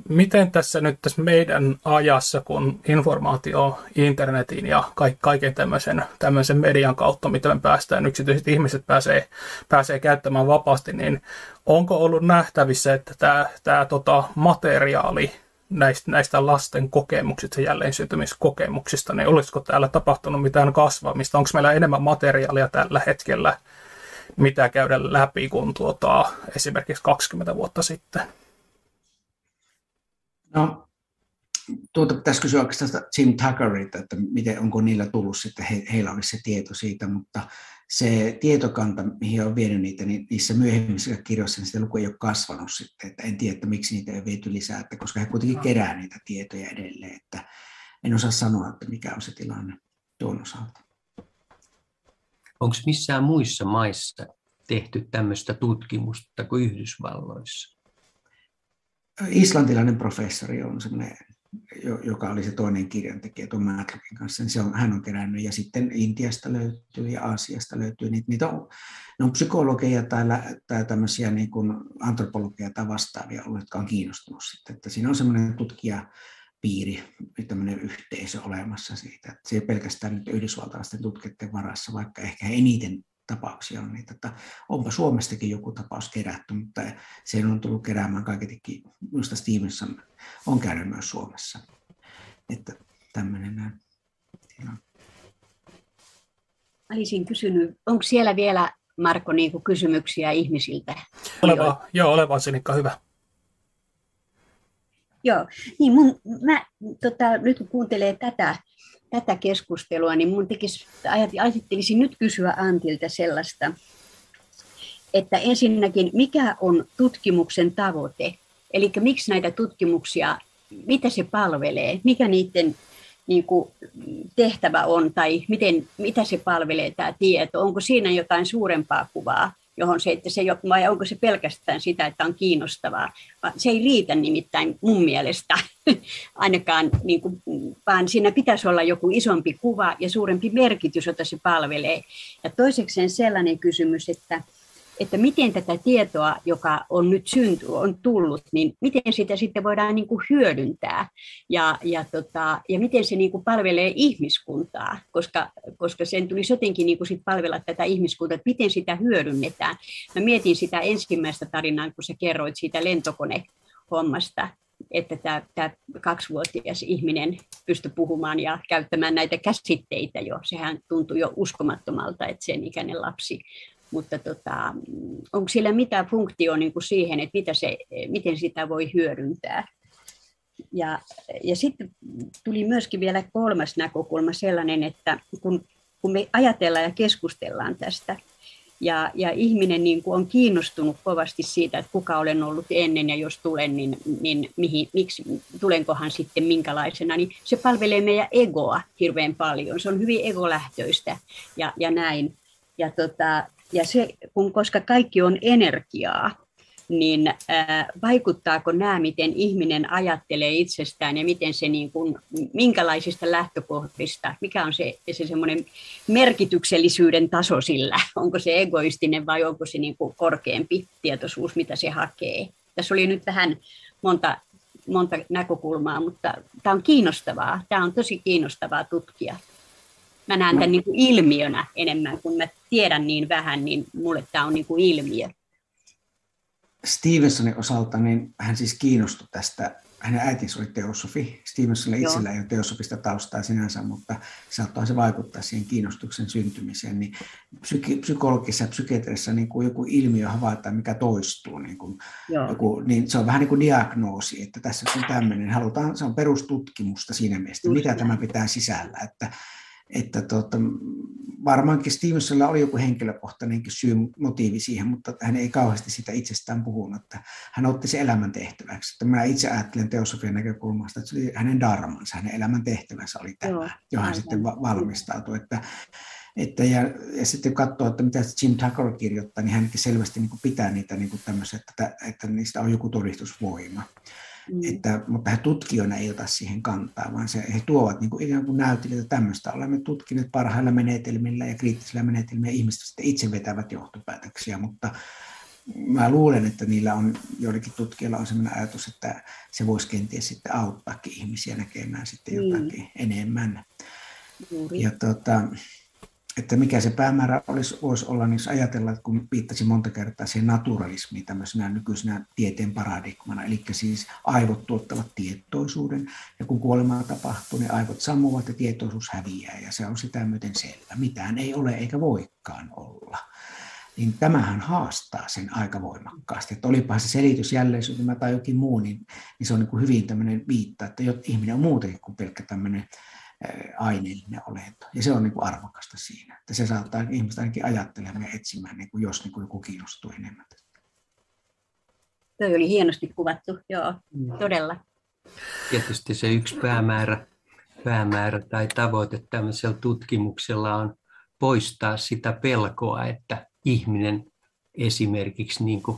Miten tässä nyt tässä meidän ajassa, kun informaatio internetin ja kaiken tämmöisen, tämmöisen median kautta, mitä me päästään, yksityiset ihmiset pääsee, pääsee käyttämään vapaasti, niin onko ollut nähtävissä, että tämä, tämä tota, materiaali, näistä, näistä lasten kokemuksista, jälleen syntymiskokemuksista, niin olisiko täällä tapahtunut mitään kasvamista? Onko meillä enemmän materiaalia tällä hetkellä, mitä käydä läpi kuin tuota, esimerkiksi 20 vuotta sitten? No, tuota pitäisi kysyä oikeastaan Jim Tuckerilta, että miten, onko niillä tullut sitten, he, heillä olisi se tieto siitä, mutta se tietokanta, mihin on vienyt niitä, niin niissä myöhemmissä kirjoissa niin sitä luku ei ole kasvanut sitten, että en tiedä, että miksi niitä ei viety lisää, että koska he kuitenkin kerää niitä tietoja edelleen, että en osaa sanoa, että mikä on se tilanne tuon osalta. Onko missään muissa maissa tehty tämmöistä tutkimusta kuin Yhdysvalloissa? Islantilainen professori on semmoinen joka oli se toinen kirjantekijä tuon Matlockin kanssa, niin se on, hän on kerännyt. Ja sitten Intiasta löytyy ja Aasiasta löytyy. Niitä, niitä on, ne on psykologeja tai, tai tämmöisiä niin kuin antropologeja tai vastaavia ollut, jotka on kiinnostunut sitten. Että siinä on semmoinen tutkijapiiri, tämmöinen yhteisö olemassa siitä. Että se ei pelkästään nyt yhdysvaltalaisten tutkijoiden varassa, vaikka ehkä eniten tapauksia on niitä, että onpa Suomestakin joku tapaus kerätty, mutta se on tullut keräämään kaiketikin, minusta Stevenson on käynyt myös Suomessa. Että tämmöinen näin. Olisin kysynyt, onko siellä vielä, Marko, niin kuin kysymyksiä ihmisiltä? Oleva, joo, oleva Sinikka, hyvä. Joo, niin mun, mä tota, nyt kun kuuntelee tätä, tätä keskustelua, niin mun tekisi, ajattelisin nyt kysyä Antilta sellaista, että ensinnäkin, mikä on tutkimuksen tavoite? Eli miksi näitä tutkimuksia, mitä se palvelee, mikä niiden niin kuin, tehtävä on tai miten, mitä se palvelee tämä tieto, onko siinä jotain suurempaa kuvaa? Johon se, että se, vai onko se pelkästään sitä, että on kiinnostavaa. Se ei riitä nimittäin mun mielestä ainakaan, niin kuin, vaan siinä pitäisi olla joku isompi kuva ja suurempi merkitys, jota se palvelee. Ja toisekseen sellainen kysymys, että että miten tätä tietoa, joka on nyt synty, on tullut, niin miten sitä sitten voidaan niin kuin hyödyntää ja, ja, tota, ja miten se niin kuin palvelee ihmiskuntaa, koska, koska sen tulisi jotenkin niin kuin sit palvella tätä ihmiskuntaa, että miten sitä hyödynnetään. Mä mietin sitä ensimmäistä tarinaa, kun sä kerroit siitä lentokonehommasta, että tämä, tämä kaksivuotias ihminen pystyi puhumaan ja käyttämään näitä käsitteitä jo. Sehän tuntui jo uskomattomalta, että sen ikäinen lapsi mutta tota, onko sillä mitään funktioa niin kuin siihen, että mitä se, miten sitä voi hyödyntää. Ja, ja sitten tuli myöskin vielä kolmas näkökulma sellainen, että kun, kun me ajatellaan ja keskustellaan tästä, Ja, ja ihminen niin kuin on kiinnostunut kovasti siitä, että kuka olen ollut ennen ja jos tulen, niin, niin mihin, miksi, tulenkohan sitten minkälaisena. Niin se palvelee meidän egoa hirveän paljon. Se on hyvin egolähtöistä ja, ja näin. Ja, tota, ja se, kun, koska kaikki on energiaa, niin äh, vaikuttaako nämä, miten ihminen ajattelee itsestään ja miten se niin kuin, minkälaisista lähtökohdista, mikä on se, se semmoinen merkityksellisyyden taso sillä, onko se egoistinen vai onko se niin kuin korkeampi tietoisuus, mitä se hakee. Tässä oli nyt vähän monta, monta näkökulmaa, mutta tämä on kiinnostavaa, tämä on tosi kiinnostavaa tutkia. Mä näen tämän niin kuin ilmiönä enemmän, kun mä tiedän niin vähän, niin mulle tämä on niin kuin ilmiö. Stevensonin osalta, niin hän siis kiinnostui tästä, hänen äitinsä oli teosofi. Stevensonilla itsellä ei ole teosofista taustaa sinänsä, mutta saattaa se vaikuttaa siihen kiinnostuksen syntymiseen. Niin psyki, psykologisessa ja psykiatriassa niin kuin joku ilmiö havaitaan, mikä toistuu. Niin, kuin joku, niin se on vähän niin kuin diagnoosi, että tässä on tämmöinen, halutaan, se on perustutkimusta siinä mielessä, mitä tämä pitää sisällä. Että että tuota, varmaankin Stevensonilla oli joku henkilökohtainenkin syy, motiivi siihen, mutta hän ei kauheasti sitä itsestään puhunut, että hän otti se elämän tehtäväksi. Että mä itse ajattelen teosofian näkökulmasta, että se oli hänen darmansa, hänen elämän tehtävänsä oli tämä, Joo, johon hän sitten valmistautui. Että, että ja, ja sitten kun katsoo, että mitä Jim Tucker kirjoittaa, niin hänkin selvästi niin pitää niitä niin kuin että, että niistä on joku todistusvoima. Mm. Että, mutta he tutkijoina ei ota siihen kantaa, vaan se, he tuovat niin kuin ikään kuin näytille, että tämmöistä olemme tutkineet parhailla menetelmillä ja kriittisillä menetelmillä, ja ihmiset sitten itse vetävät johtopäätöksiä, mutta mä luulen, että niillä on, joillakin tutkijoilla on sellainen ajatus, että se voisi kenties sitten auttaakin ihmisiä näkemään sitten mm. jotakin mm. enemmän. Juuri. Ja tota, että mikä se päämäärä olisi, voisi olla, niin jos ajatellaan, että kun viittasin monta kertaa siihen naturalismiin tämmöisenä nykyisenä tieteen paradigmana, eli siis aivot tuottavat tietoisuuden, ja kun kuolemaa tapahtuu, niin aivot sammuvat ja tietoisuus häviää, ja se on sitä myöten selvä. Mitään ei ole eikä voikaan olla. Niin tämähän haastaa sen aika voimakkaasti, että olipa se selitys jälleen syntymä tai jokin muu, niin, niin se on niin kuin hyvin tämmöinen viitta, että ihminen on muutenkin kuin pelkkä tämmöinen aineellinen olento. Ja se on niin kuin arvokasta siinä, että se saattaa ihmistä ainakin ajattelemaan ja etsimään, niin kuin jos niin kuin joku kiinnostuu enemmän. Tuo oli hienosti kuvattu, joo, mm. todella. Tietysti se yksi päämäärä, päämäärä tai tavoite tämmöisellä tutkimuksella on poistaa sitä pelkoa, että ihminen esimerkiksi niin kuin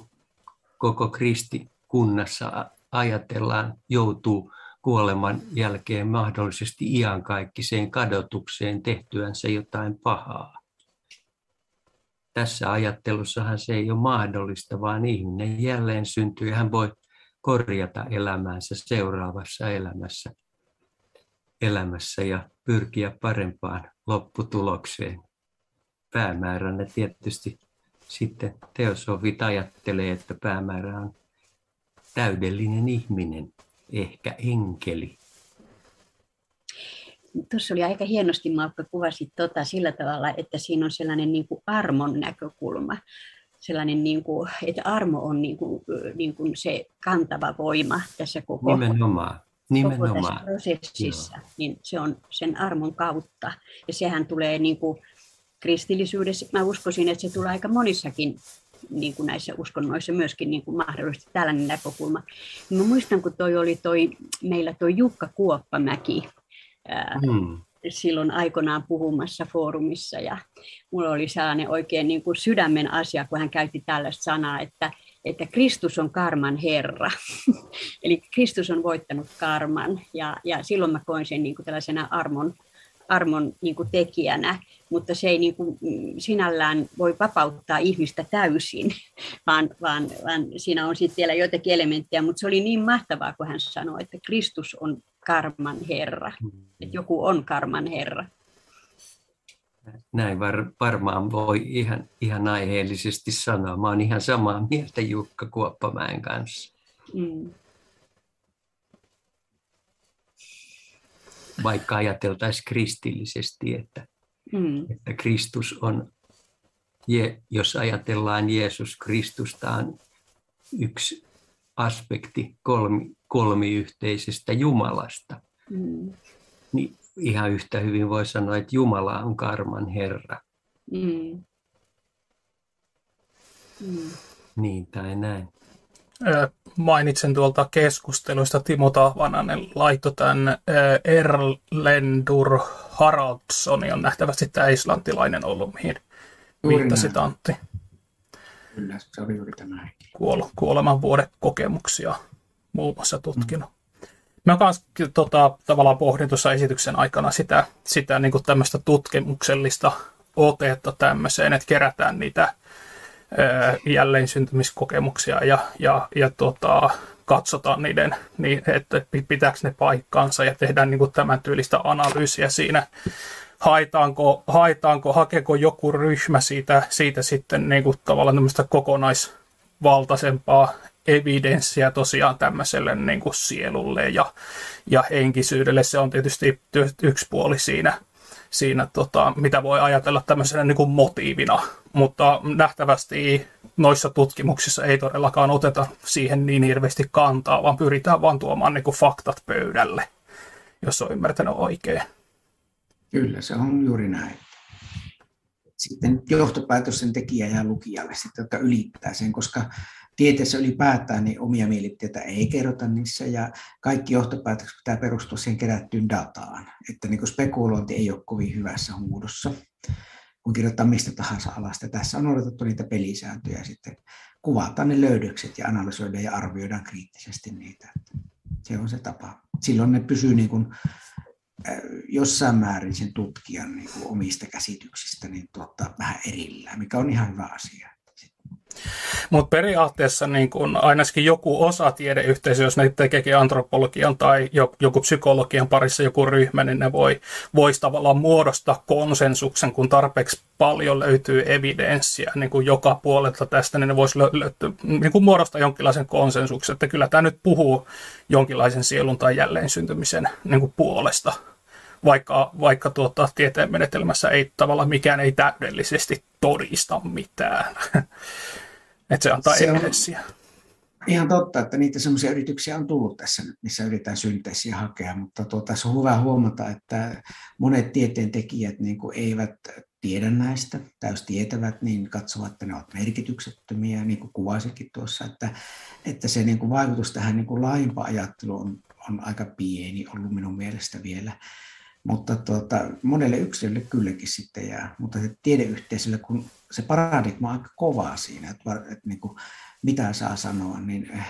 koko kristikunnassa ajatellaan joutuu kuoleman jälkeen mahdollisesti iankaikkiseen kadotukseen tehtyänsä jotain pahaa. Tässä ajattelussahan se ei ole mahdollista, vaan ihminen jälleen syntyy ja hän voi korjata elämäänsä seuraavassa elämässä, elämässä ja pyrkiä parempaan lopputulokseen. Päämääränä tietysti sitten teosofit ajattelee, että päämäärä on täydellinen ihminen ehkä enkeli. Tuossa oli aika hienosti, Malkka, kuvasit tota sillä tavalla, että siinä on sellainen niin kuin armon näkökulma. Sellainen, niin kuin, että armo on niin kuin, niin kuin se kantava voima tässä koko, Nimenomaan. Nimenomaan. koko tässä prosessissa. Niin se on sen armon kautta. Ja sehän tulee niin kuin kristillisyydessä, mä uskoisin, että se tulee aika monissakin niin kuin näissä uskonnoissa myöskin niin kuin mahdollisesti tällainen näkökulma. Mä muistan, kun toi oli toi, meillä tuo Jukka Kuoppamäki ää, mm. silloin aikoinaan puhumassa foorumissa ja mulla oli sellainen oikein niin kuin sydämen asia, kun hän käytti tällaista sanaa, että että Kristus on karman Herra. Eli Kristus on voittanut karman ja, ja silloin mä koin sen niin kuin tällaisena armon, armon niin kuin tekijänä mutta se ei niin kuin sinällään voi vapauttaa ihmistä täysin, vaan, vaan, vaan siinä on sitten vielä joitakin elementtejä, mutta se oli niin mahtavaa, kun hän sanoi, että Kristus on karman Herra, että joku on karman Herra. Näin var, varmaan voi ihan, ihan aiheellisesti sanoa. Mä olen ihan samaa mieltä Jukka Kuoppamäen kanssa. Mm. Vaikka ajateltaisiin kristillisesti, että Mm. Että Kristus on, jos ajatellaan Jeesus Kristusta, on yksi aspekti kolmi, kolmiyhteisestä Jumalasta. Mm. Niin ihan yhtä hyvin voi sanoa, että Jumala on karman Herra. Mm. Mm. Niin tai näin. Mainitsen tuolta keskusteluista Timo Tahvananen laittoi tämän Erlendur Haraldsson, on nähtävästi tämä islantilainen ollut, mihin viittasit Antti. Kyllä, se oli juuri tämä Kuol- kuoleman vuoden kokemuksia muun muassa tutkinut. Mm. Mä kans tota, tavallaan pohdin tuossa esityksen aikana sitä, sitä niin tämmöistä tutkimuksellista otetta tämmöiseen, että kerätään niitä jälleen syntymiskokemuksia ja, ja, ja tota, katsotaan niiden, niin, että pitääkö ne paikkaansa ja tehdään niin kuin tämän tyylistä analyysiä siinä. Haetaanko, haetaanko hakeeko joku ryhmä siitä, siitä sitten niin kuin tavallaan kokonaisvaltaisempaa evidenssiä tosiaan tämmöiselle niin kuin sielulle ja, ja henkisyydelle. Se on tietysti yksi puoli siinä, siinä tota, mitä voi ajatella tämmöisenä niin kuin motiivina, mutta nähtävästi noissa tutkimuksissa ei todellakaan oteta siihen niin hirveästi kantaa, vaan pyritään vaan tuomaan niin kuin faktat pöydälle, jos on ymmärtänyt oikein. Kyllä, se on juuri näin. Sitten johtopäätösten tekijä ja lukijalle, sitten, jotka ylittää sen, koska tieteessä ylipäätään niin omia mielipiteitä ei kerrota niissä ja kaikki johtopäätökset pitää perustua siihen kerättyyn dataan. Että niin kuin spekulointi ei ole kovin hyvässä huudossa, kun kirjoittaa mistä tahansa alasta. Tässä on odotettu niitä pelisääntöjä sitten kuvataan ne löydökset ja analysoidaan ja arvioidaan kriittisesti niitä. Se on se tapa. Silloin ne pysyy niin kuin jossain määrin sen tutkijan niin kuin omista käsityksistä niin tuottaa vähän erillään, mikä on ihan hyvä asia. Mutta periaatteessa niin kun ainakin joku osa tiedeyhteisö, jos ne tekeekin antropologian tai joku psykologian parissa joku ryhmä, niin ne voi, voisi tavallaan muodostaa konsensuksen, kun tarpeeksi paljon löytyy evidenssiä niin kuin joka puolelta tästä, niin ne voisi lö- lö- niin kuin muodostaa jonkinlaisen konsensuksen, että kyllä tämä nyt puhuu jonkinlaisen sielun tai jälleen syntymisen niin kuin puolesta vaikka, vaikka tuota, tieteen menetelmässä ei tavallaan mikään ei täydellisesti todista mitään. että se antaa se evidenssiä. Ihan totta, että niitä semmoisia yrityksiä on tullut tässä nyt, missä yritetään synteesiä hakea, mutta tuota, se on hyvä huomata, että monet tieteentekijät niin kuin eivät tiedä näistä, täys tietävät, niin katsovat, että ne ovat merkityksettömiä, niin kuin kuvasikin tuossa, että, että se niin kuin vaikutus tähän niin kuin laajempaan ajatteluun on, on aika pieni ollut minun mielestä vielä. Mutta tuota, monelle yksilölle kylläkin sitten jää, mutta se tiedeyhteisölle, kun se paradigma on aika kovaa siinä, että, että niin kuin, mitä saa sanoa, niin eh,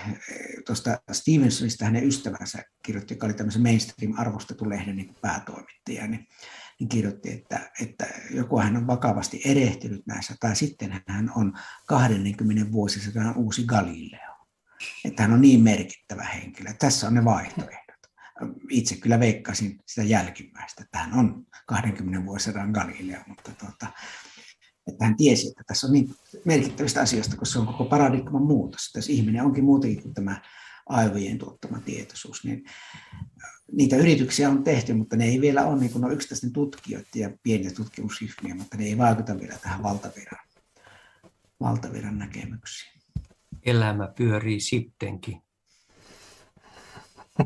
tuosta Stevensonista hänen ystävänsä kirjoitti, joka oli tämmöisen mainstream-arvostetun lehden niin päätoimittaja, niin, niin kirjoitti, että, että joku hän on vakavasti erehtynyt näissä, tai sitten hän on 20 vuosisadan uusi Galileo. Että hän on niin merkittävä henkilö. Tässä on ne vaihtoehdot itse kyllä veikkasin sitä jälkimmäistä, että hän on 20 vuosisadan Galileo, mutta tuota, että hän tiesi, että tässä on niin merkittävistä asioista, koska se on koko paradigman muutos. Että jos ihminen onkin muutenkin kuin tämä aivojen tuottama tietoisuus, niin niitä yrityksiä on tehty, mutta ne ei vielä ole, niin kuin on yksittäisten tutkijoita ja pieniä tutkimusryhmiä, mutta ne ei vaikuta vielä tähän valtaviran, valtaviran näkemyksiin. Elämä pyörii sittenkin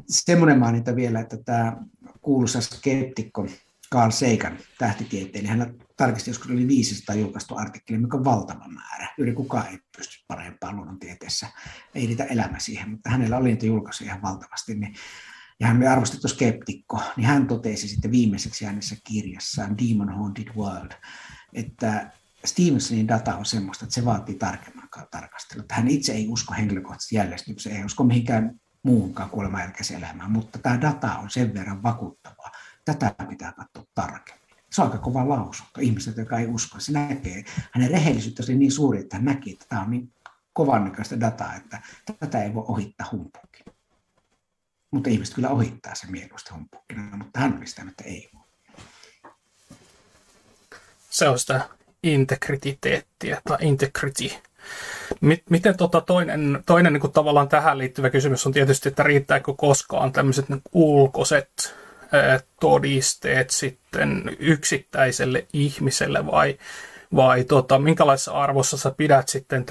semmoinen maininta vielä, että tämä kuuluisa skeptikko Carl Sagan, tähtitieteilijä, hän tarkisti joskus oli 500 julkaistu artikkeli, mikä on valtava määrä. Yli kukaan ei pysty parempaan luonnontieteessä. Ei riitä elämä siihen, mutta hänellä oli niitä julkaisuja ihan valtavasti. Niin, ja hän oli arvostettu skeptikko, niin hän totesi sitten viimeiseksi äänessä kirjassaan Demon Haunted World, että Stevensonin data on semmoista, että se vaatii tarkemman tarkastelua. Hän itse ei usko henkilökohtaisesti jäljestykseen, ei usko mihinkään muuhunkaan kuoleman jälkeiseen elämään, mutta tämä data on sen verran vakuuttavaa. Tätä pitää katsoa tarkemmin. Se on aika kova lausunto. Ihmiset, jotka ei usko, se näkee. Hänen rehellisyyttä oli niin suuri, että hän näki, että tämä on niin näköistä dataa, että tätä ei voi ohittaa humpukin. Mutta ihmiset kyllä ohittaa se mieluusti humpukkina, mutta hän oli sitä, että ei voi. Se on sitä integrititeettiä tai integrity Miten tota toinen, toinen niin kuin tavallaan tähän liittyvä kysymys on tietysti, että riittääkö koskaan tämmöiset niin ulkoiset todisteet sitten yksittäiselle ihmiselle vai, vai tota, minkälaisessa arvossa sä pidät sitten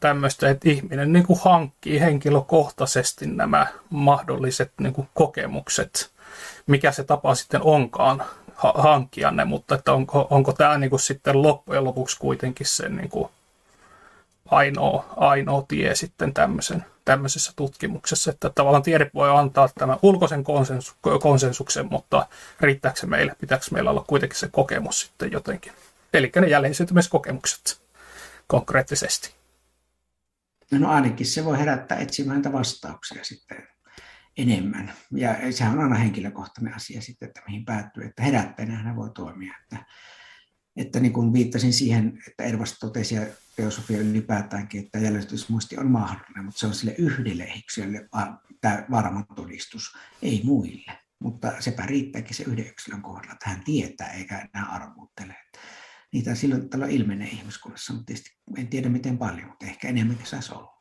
tämmöistä, että ihminen niin kuin hankkii henkilökohtaisesti nämä mahdolliset niin kuin kokemukset, mikä se tapa sitten onkaan hankkia ne, mutta että onko, onko tämä niin kuin sitten loppujen lopuksi kuitenkin se niin kuin ainoa, ainoa tie sitten tämmöisen, tämmöisessä tutkimuksessa, että tavallaan tiede voi antaa tämän ulkoisen konsensu, konsensuksen, mutta riittääkö se meille, pitääkö meillä olla kuitenkin se kokemus sitten jotenkin. Eli ne jälleen-syntymiskokemukset konkreettisesti. No ainakin se voi herättää etsimään vastauksia sitten enemmän. Ja sehän on aina henkilökohtainen asia sitten, että mihin päättyy, että herättäjänä voi toimia. Että, että niin kuin viittasin siihen, että Ervas totesi ja teosofia ylipäätäänkin, että jäljitysmuisti on mahdollinen, mutta se on sille yhdelle yksilölle tämä varma todistus, ei muille. Mutta sepä riittääkin se yhden yksilön kohdalla, että hän tietää eikä enää arvuuttele. Niitä silloin tällä ilmenee ihmiskunnassa, mutta tietysti en tiedä miten paljon, mutta ehkä enemmänkin saisi olla.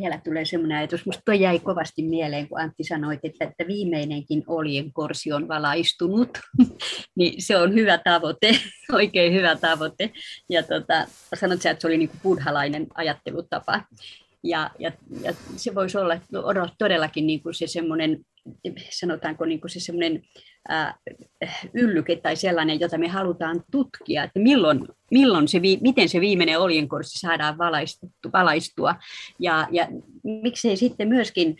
Vielä tulee semmoinen ajatus, minusta tuo jäi kovasti mieleen, kun Antti sanoi, että, että viimeinenkin olien korsi on valaistunut, niin se on hyvä tavoite, oikein hyvä tavoite. Ja tota, sanot että se oli niin buddhalainen ajattelutapa. Ja, ja, ja se voisi olla todellakin niin kuin se semmoinen, sanotaanko niin kuin se semmoinen äh, yllyke tai sellainen, jota me halutaan tutkia, että milloin, milloin se, miten se viimeinen oljenkorssi saadaan valaistua. Ja, ja miksei sitten myöskin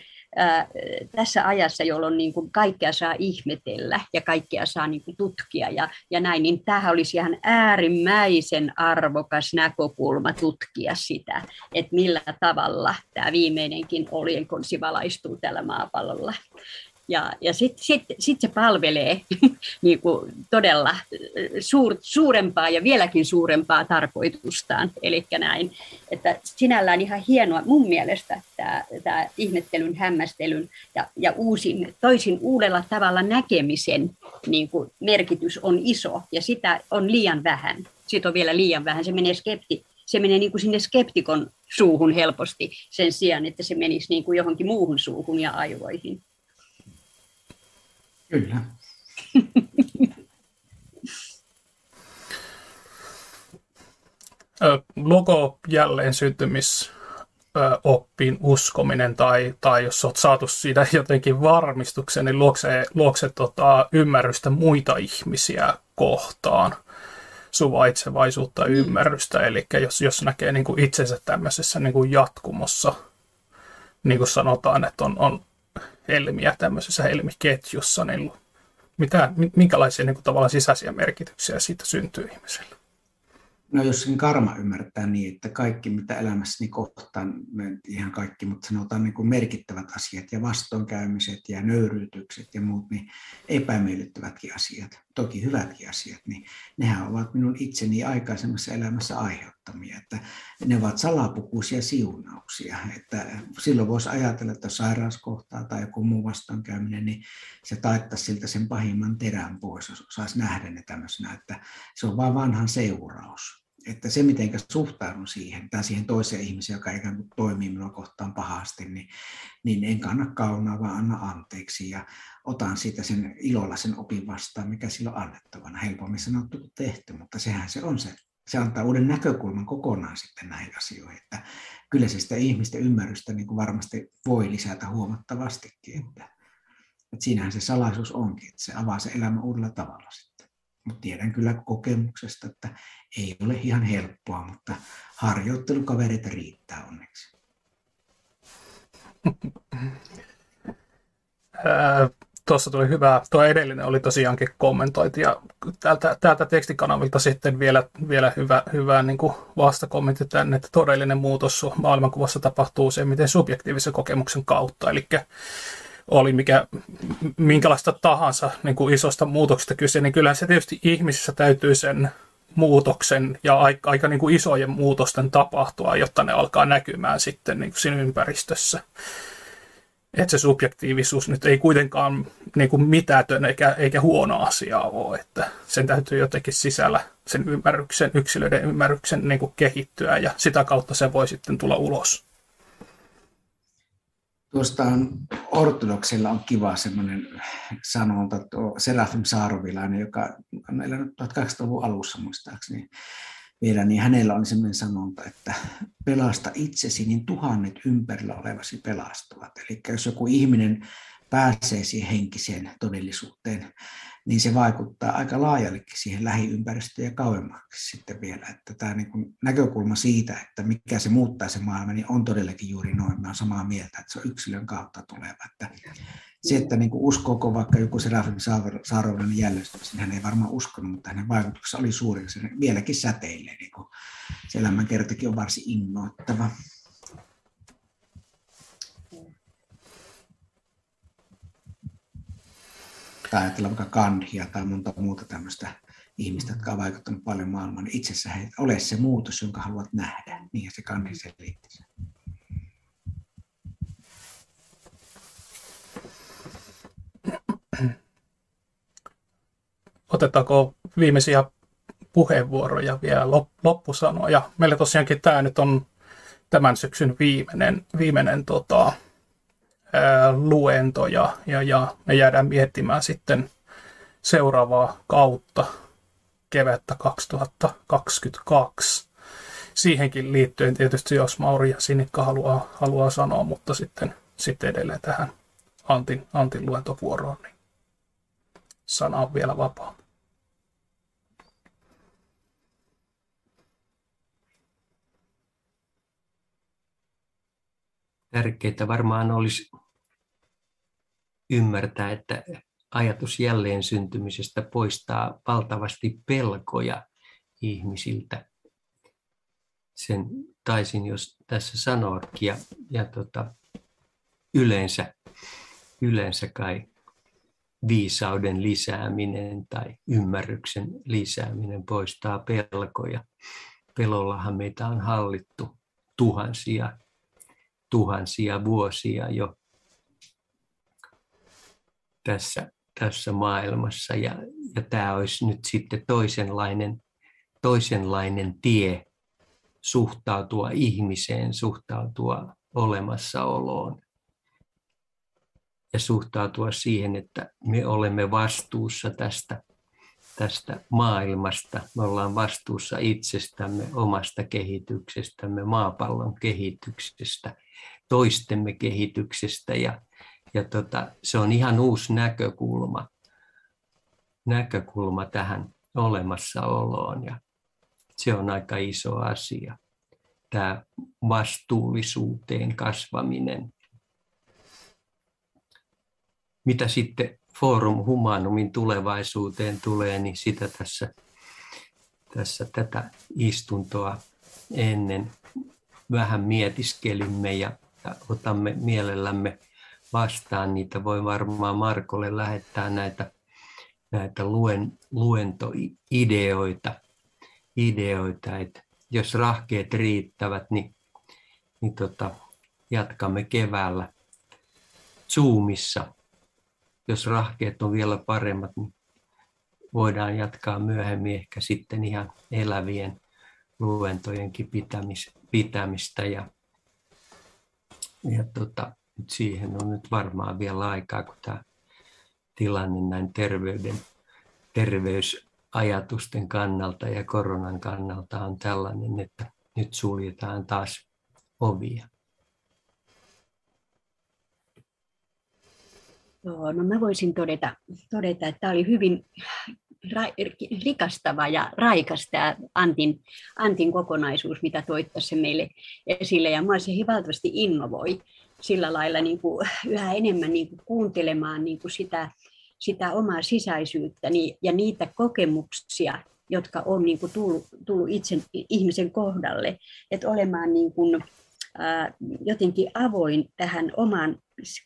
tässä ajassa, jolloin niin kuin kaikkea saa ihmetellä ja kaikkea saa niin kuin tutkia ja, ja näin, niin tämähän olisi ihan äärimmäisen arvokas näkökulma tutkia sitä, että millä tavalla tämä viimeinenkin oljenkonsi valaistuu tällä maapallolla. Ja, ja sitten sit, sit se palvelee niin kuin todella suur, suurempaa ja vieläkin suurempaa tarkoitustaan. Eli näin, että sinällään ihan hienoa mun mielestä tämä, tämä ihmettelyn, hämmästelyn ja, ja uusin, toisin uudella tavalla näkemisen niin kuin merkitys on iso ja sitä on liian vähän. Siitä on vielä liian vähän. Se menee skepti, se menee niin kuin sinne skeptikon suuhun helposti sen sijaan, että se menisi niin kuin johonkin muuhun suuhun ja aivoihin. Kyllä. Logo jälleen syntymis oppiin uskominen tai, tai jos olet saatu siitä jotenkin varmistuksen, niin luokse, luokse tota, ymmärrystä muita ihmisiä kohtaan, suvaitsevaisuutta, mm. ymmärrystä. Eli jos, jos näkee niin kuin itsensä tämmöisessä niin kuin jatkumossa, niin kuin sanotaan, että on, on helmiä tämmöisessä helmiketjussa, niin mitä, minkälaisia niin kuin, tavallaan sisäisiä merkityksiä siitä syntyy ihmiselle? No jos sen karma ymmärtää niin, että kaikki mitä elämässäni kohtaan, ihan kaikki, mutta sanotaan niin kuin merkittävät asiat ja vastoinkäymiset ja nöyryytykset ja muut, niin epämiellyttävätkin asiat, toki hyvätkin asiat, niin nehän ovat minun itseni aikaisemmassa elämässä aiheuttamia, että ne ovat salapukuisia siunauksia, että silloin voisi ajatella, että sairaus kohtaa tai joku muu vastoinkäyminen, niin se taittaisi siltä sen pahimman terän pois, jos saisi nähdä ne tämmöisenä, että se on vain vanhan seuraus että se, miten suhtaudun siihen, tai siihen toiseen ihmiseen, joka ikään kuin toimii minua kohtaan pahasti, niin, niin en kanna kaunaa, vaan anna anteeksi ja otan siitä sen ilolla sen opin vastaan, mikä sillä on annettavana. Helpommin sanottu kuin tehty, mutta sehän se on se. Se antaa uuden näkökulman kokonaan sitten näihin asioihin, että kyllä se sitä ihmisten ymmärrystä niin kuin varmasti voi lisätä huomattavastikin. Että, että siinähän se salaisuus onkin, että se avaa se elämä uudella tavalla sitten. Mutta tiedän kyllä kokemuksesta, että ei ole ihan helppoa, mutta harjoittelukavereita riittää onneksi. Tuossa tuli hyvä, tuo edellinen oli tosiaankin kommentointi ja täältä, täältä tekstikanavilta sitten vielä, vielä hyvä, hyvä niin kuin vastakommentti tänne, että todellinen muutos maailmankuvassa tapahtuu se, miten subjektiivisen kokemuksen kautta, eli oli mikä, minkälaista tahansa niin kuin isosta muutoksesta kyse, niin kyllähän se tietysti ihmisissä täytyy sen muutoksen ja aika, aika niin kuin isojen muutosten tapahtua, jotta ne alkaa näkymään sitten niin kuin siinä ympäristössä. Että se subjektiivisuus nyt ei kuitenkaan niin kuin mitätön eikä, eikä huono asia ole, että sen täytyy jotenkin sisällä sen ymmärryksen, yksilöiden ymmärryksen niin kuin kehittyä ja sitä kautta se voi sitten tulla ulos. Tuosta on ortodoksilla on kiva semmoinen sanonta, tuo Serafim Saarovilainen, joka on elänyt 1800-luvun alussa muistaakseni vielä, niin hänellä on semmoinen sanonta, että pelasta itsesi, niin tuhannet ympärillä olevasi pelastuvat. Eli jos joku ihminen pääsee siihen henkiseen todellisuuteen, niin se vaikuttaa aika laajallekin siihen lähiympäristöön ja kauemmaksi sitten vielä. Että tämä niin kuin näkökulma siitä, että mikä se muuttaa se maailma, niin on todellakin juuri noin. Mä olen samaa mieltä, että se on yksilön kautta tuleva. Että se, että niin kuin uskooko vaikka joku Serafim Saarovainen jäljestys, niin hän ei varmaan uskonut, mutta hänen vaikutuksensa oli suuri. Se vieläkin säteilee. Niin kuin se elämänkertakin on varsin innoittava. Tai ajatellaan vaikka Gandhia tai monta muuta tämmöistä ihmistä, jotka ovat vaikuttaneet paljon maailmaan, niin itse asiassa ole se muutos, jonka haluat nähdä. Niin se Gandhi selitti sen. Otetaanko viimeisiä puheenvuoroja vielä loppusanoja? Meillä tosiaankin tämä nyt on tämän syksyn viimeinen, viimeinen tota, luentoja ja, ja me jäädään miettimään sitten seuraavaa kautta kevättä 2022. Siihenkin liittyen tietysti, jos Mauri ja Sinikka haluaa, haluaa sanoa, mutta sitten, sitten edelleen tähän Antin, Antin luentovuoroon, niin sana on vielä vapaa. Tärkeää varmaan olisi ymmärtää, että ajatus jälleen syntymisestä poistaa valtavasti pelkoja ihmisiltä. Sen taisin jos tässä sanoakin. Ja, ja tota, yleensä, yleensä kai viisauden lisääminen tai ymmärryksen lisääminen poistaa pelkoja. Pelollahan meitä on hallittu tuhansia tuhansia vuosia jo tässä, tässä maailmassa. Ja, ja tämä olisi nyt sitten toisenlainen, toisenlainen tie suhtautua ihmiseen, suhtautua olemassaoloon ja suhtautua siihen, että me olemme vastuussa tästä, tästä maailmasta. Me ollaan vastuussa itsestämme, omasta kehityksestämme, maapallon kehityksestä – toistemme kehityksestä ja, ja tota, se on ihan uusi näkökulma, näkökulma tähän olemassaoloon ja se on aika iso asia, tämä vastuullisuuteen kasvaminen. Mitä sitten Forum Humanumin tulevaisuuteen tulee, niin sitä tässä, tässä tätä istuntoa ennen vähän mietiskelimme ja ja otamme mielellämme vastaan niitä. Voi varmaan Markolle lähettää näitä, näitä luen, luentoideoita, ideoita, että jos rahkeet riittävät, niin, niin tota, jatkamme keväällä Zoomissa. Jos rahkeet on vielä paremmat, niin voidaan jatkaa myöhemmin ehkä sitten ihan elävien luentojenkin pitämistä ja ja tota, siihen on nyt varmaan vielä aikaa, kun tämä tilanne näin terveyden, terveysajatusten kannalta ja koronan kannalta on tällainen, että nyt suljetaan taas ovia. Joo, no mä voisin todeta, todeta että tämä oli hyvin rikastava ja raikas tämä Antin, Antin kokonaisuus, mitä toit tässä meille esille. Ja mua se valtavasti innovoi sillä lailla niin kuin yhä enemmän niin kuin kuuntelemaan niin kuin sitä, sitä omaa sisäisyyttäni ja niitä kokemuksia, jotka on niin kuin tullut, tullut itse ihmisen kohdalle. Että olemaan niin kuin, jotenkin avoin tähän omaan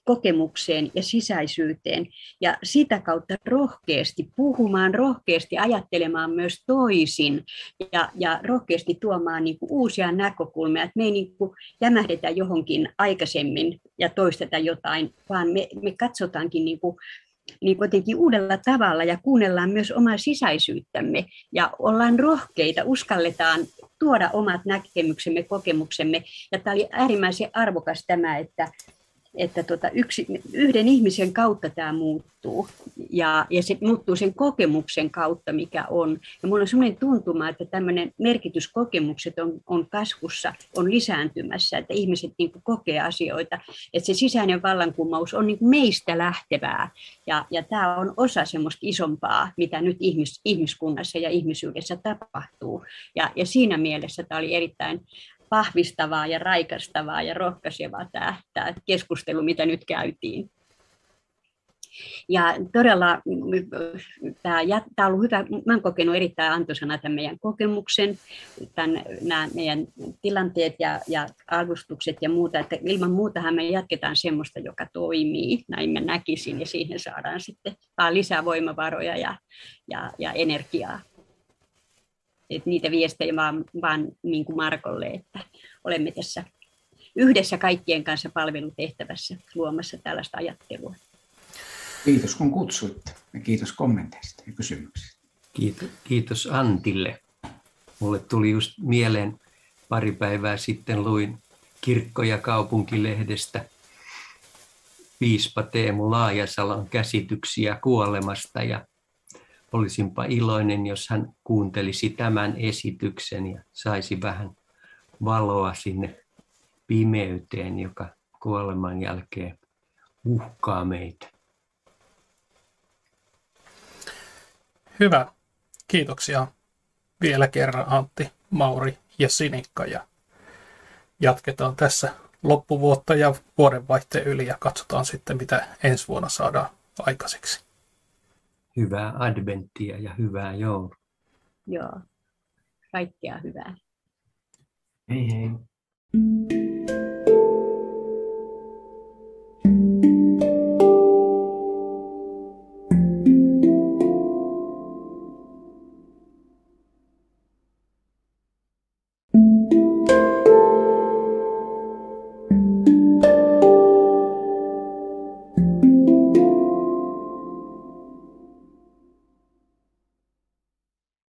kokemukseen ja sisäisyyteen ja sitä kautta rohkeasti puhumaan, rohkeasti ajattelemaan myös toisin ja, ja rohkeasti tuomaan niin kuin uusia näkökulmia, että me ei niin kuin jämähdetä johonkin aikaisemmin ja toisteta jotain, vaan me, me katsotaankin niin kuin niin jotenkin uudella tavalla ja kuunnellaan myös omaa sisäisyyttämme ja ollaan rohkeita, uskalletaan tuoda omat näkemyksemme, kokemuksemme. Ja tämä oli äärimmäisen arvokas tämä, että että tota yksi, yhden ihmisen kautta tämä muuttuu ja, ja se muuttuu sen kokemuksen kautta, mikä on. Ja minulla on sellainen tuntuma, että tämmöinen merkityskokemukset on, on kasvussa, on lisääntymässä, että ihmiset niin kuin kokee asioita, että se sisäinen vallankumous on niin kuin meistä lähtevää ja, ja tämä on osa semmoista isompaa, mitä nyt ihmis, ihmiskunnassa ja ihmisyydessä tapahtuu. Ja, ja siinä mielessä tämä oli erittäin vahvistavaa ja raikastavaa ja rohkaisevaa tämä, tämä keskustelu, mitä nyt käytiin. Ja todella tämä, tämä on ollut hyvä, mä olen kokenut erittäin antoisana tämän meidän kokemuksen, tämän, nämä meidän tilanteet ja, ja arvostukset ja muuta, että ilman muutahan me jatketaan semmoista, joka toimii, näin mä näkisin, ja siihen saadaan sitten lisää voimavaroja ja, ja, ja energiaa että niitä viestejä vaan, vaan niin kuin Markolle, että olemme tässä yhdessä kaikkien kanssa palvelutehtävässä luomassa tällaista ajattelua. Kiitos kun kutsuitte ja kiitos kommenteista ja kysymyksistä. Kiitos, kiitos Antille. Mulle tuli just mieleen pari päivää sitten luin kirkko- ja kaupunkilehdestä piispa Teemu Laajasalon käsityksiä kuolemasta ja olisinpa iloinen, jos hän kuuntelisi tämän esityksen ja saisi vähän valoa sinne pimeyteen, joka kuoleman jälkeen uhkaa meitä. Hyvä. Kiitoksia vielä kerran Antti, Mauri ja Sinikka. Ja jatketaan tässä loppuvuotta ja vuodenvaihteen yli ja katsotaan sitten, mitä ensi vuonna saadaan aikaiseksi hyvää adventtia ja hyvää joulua. Joo, kaikkea hyvää. Hei hei.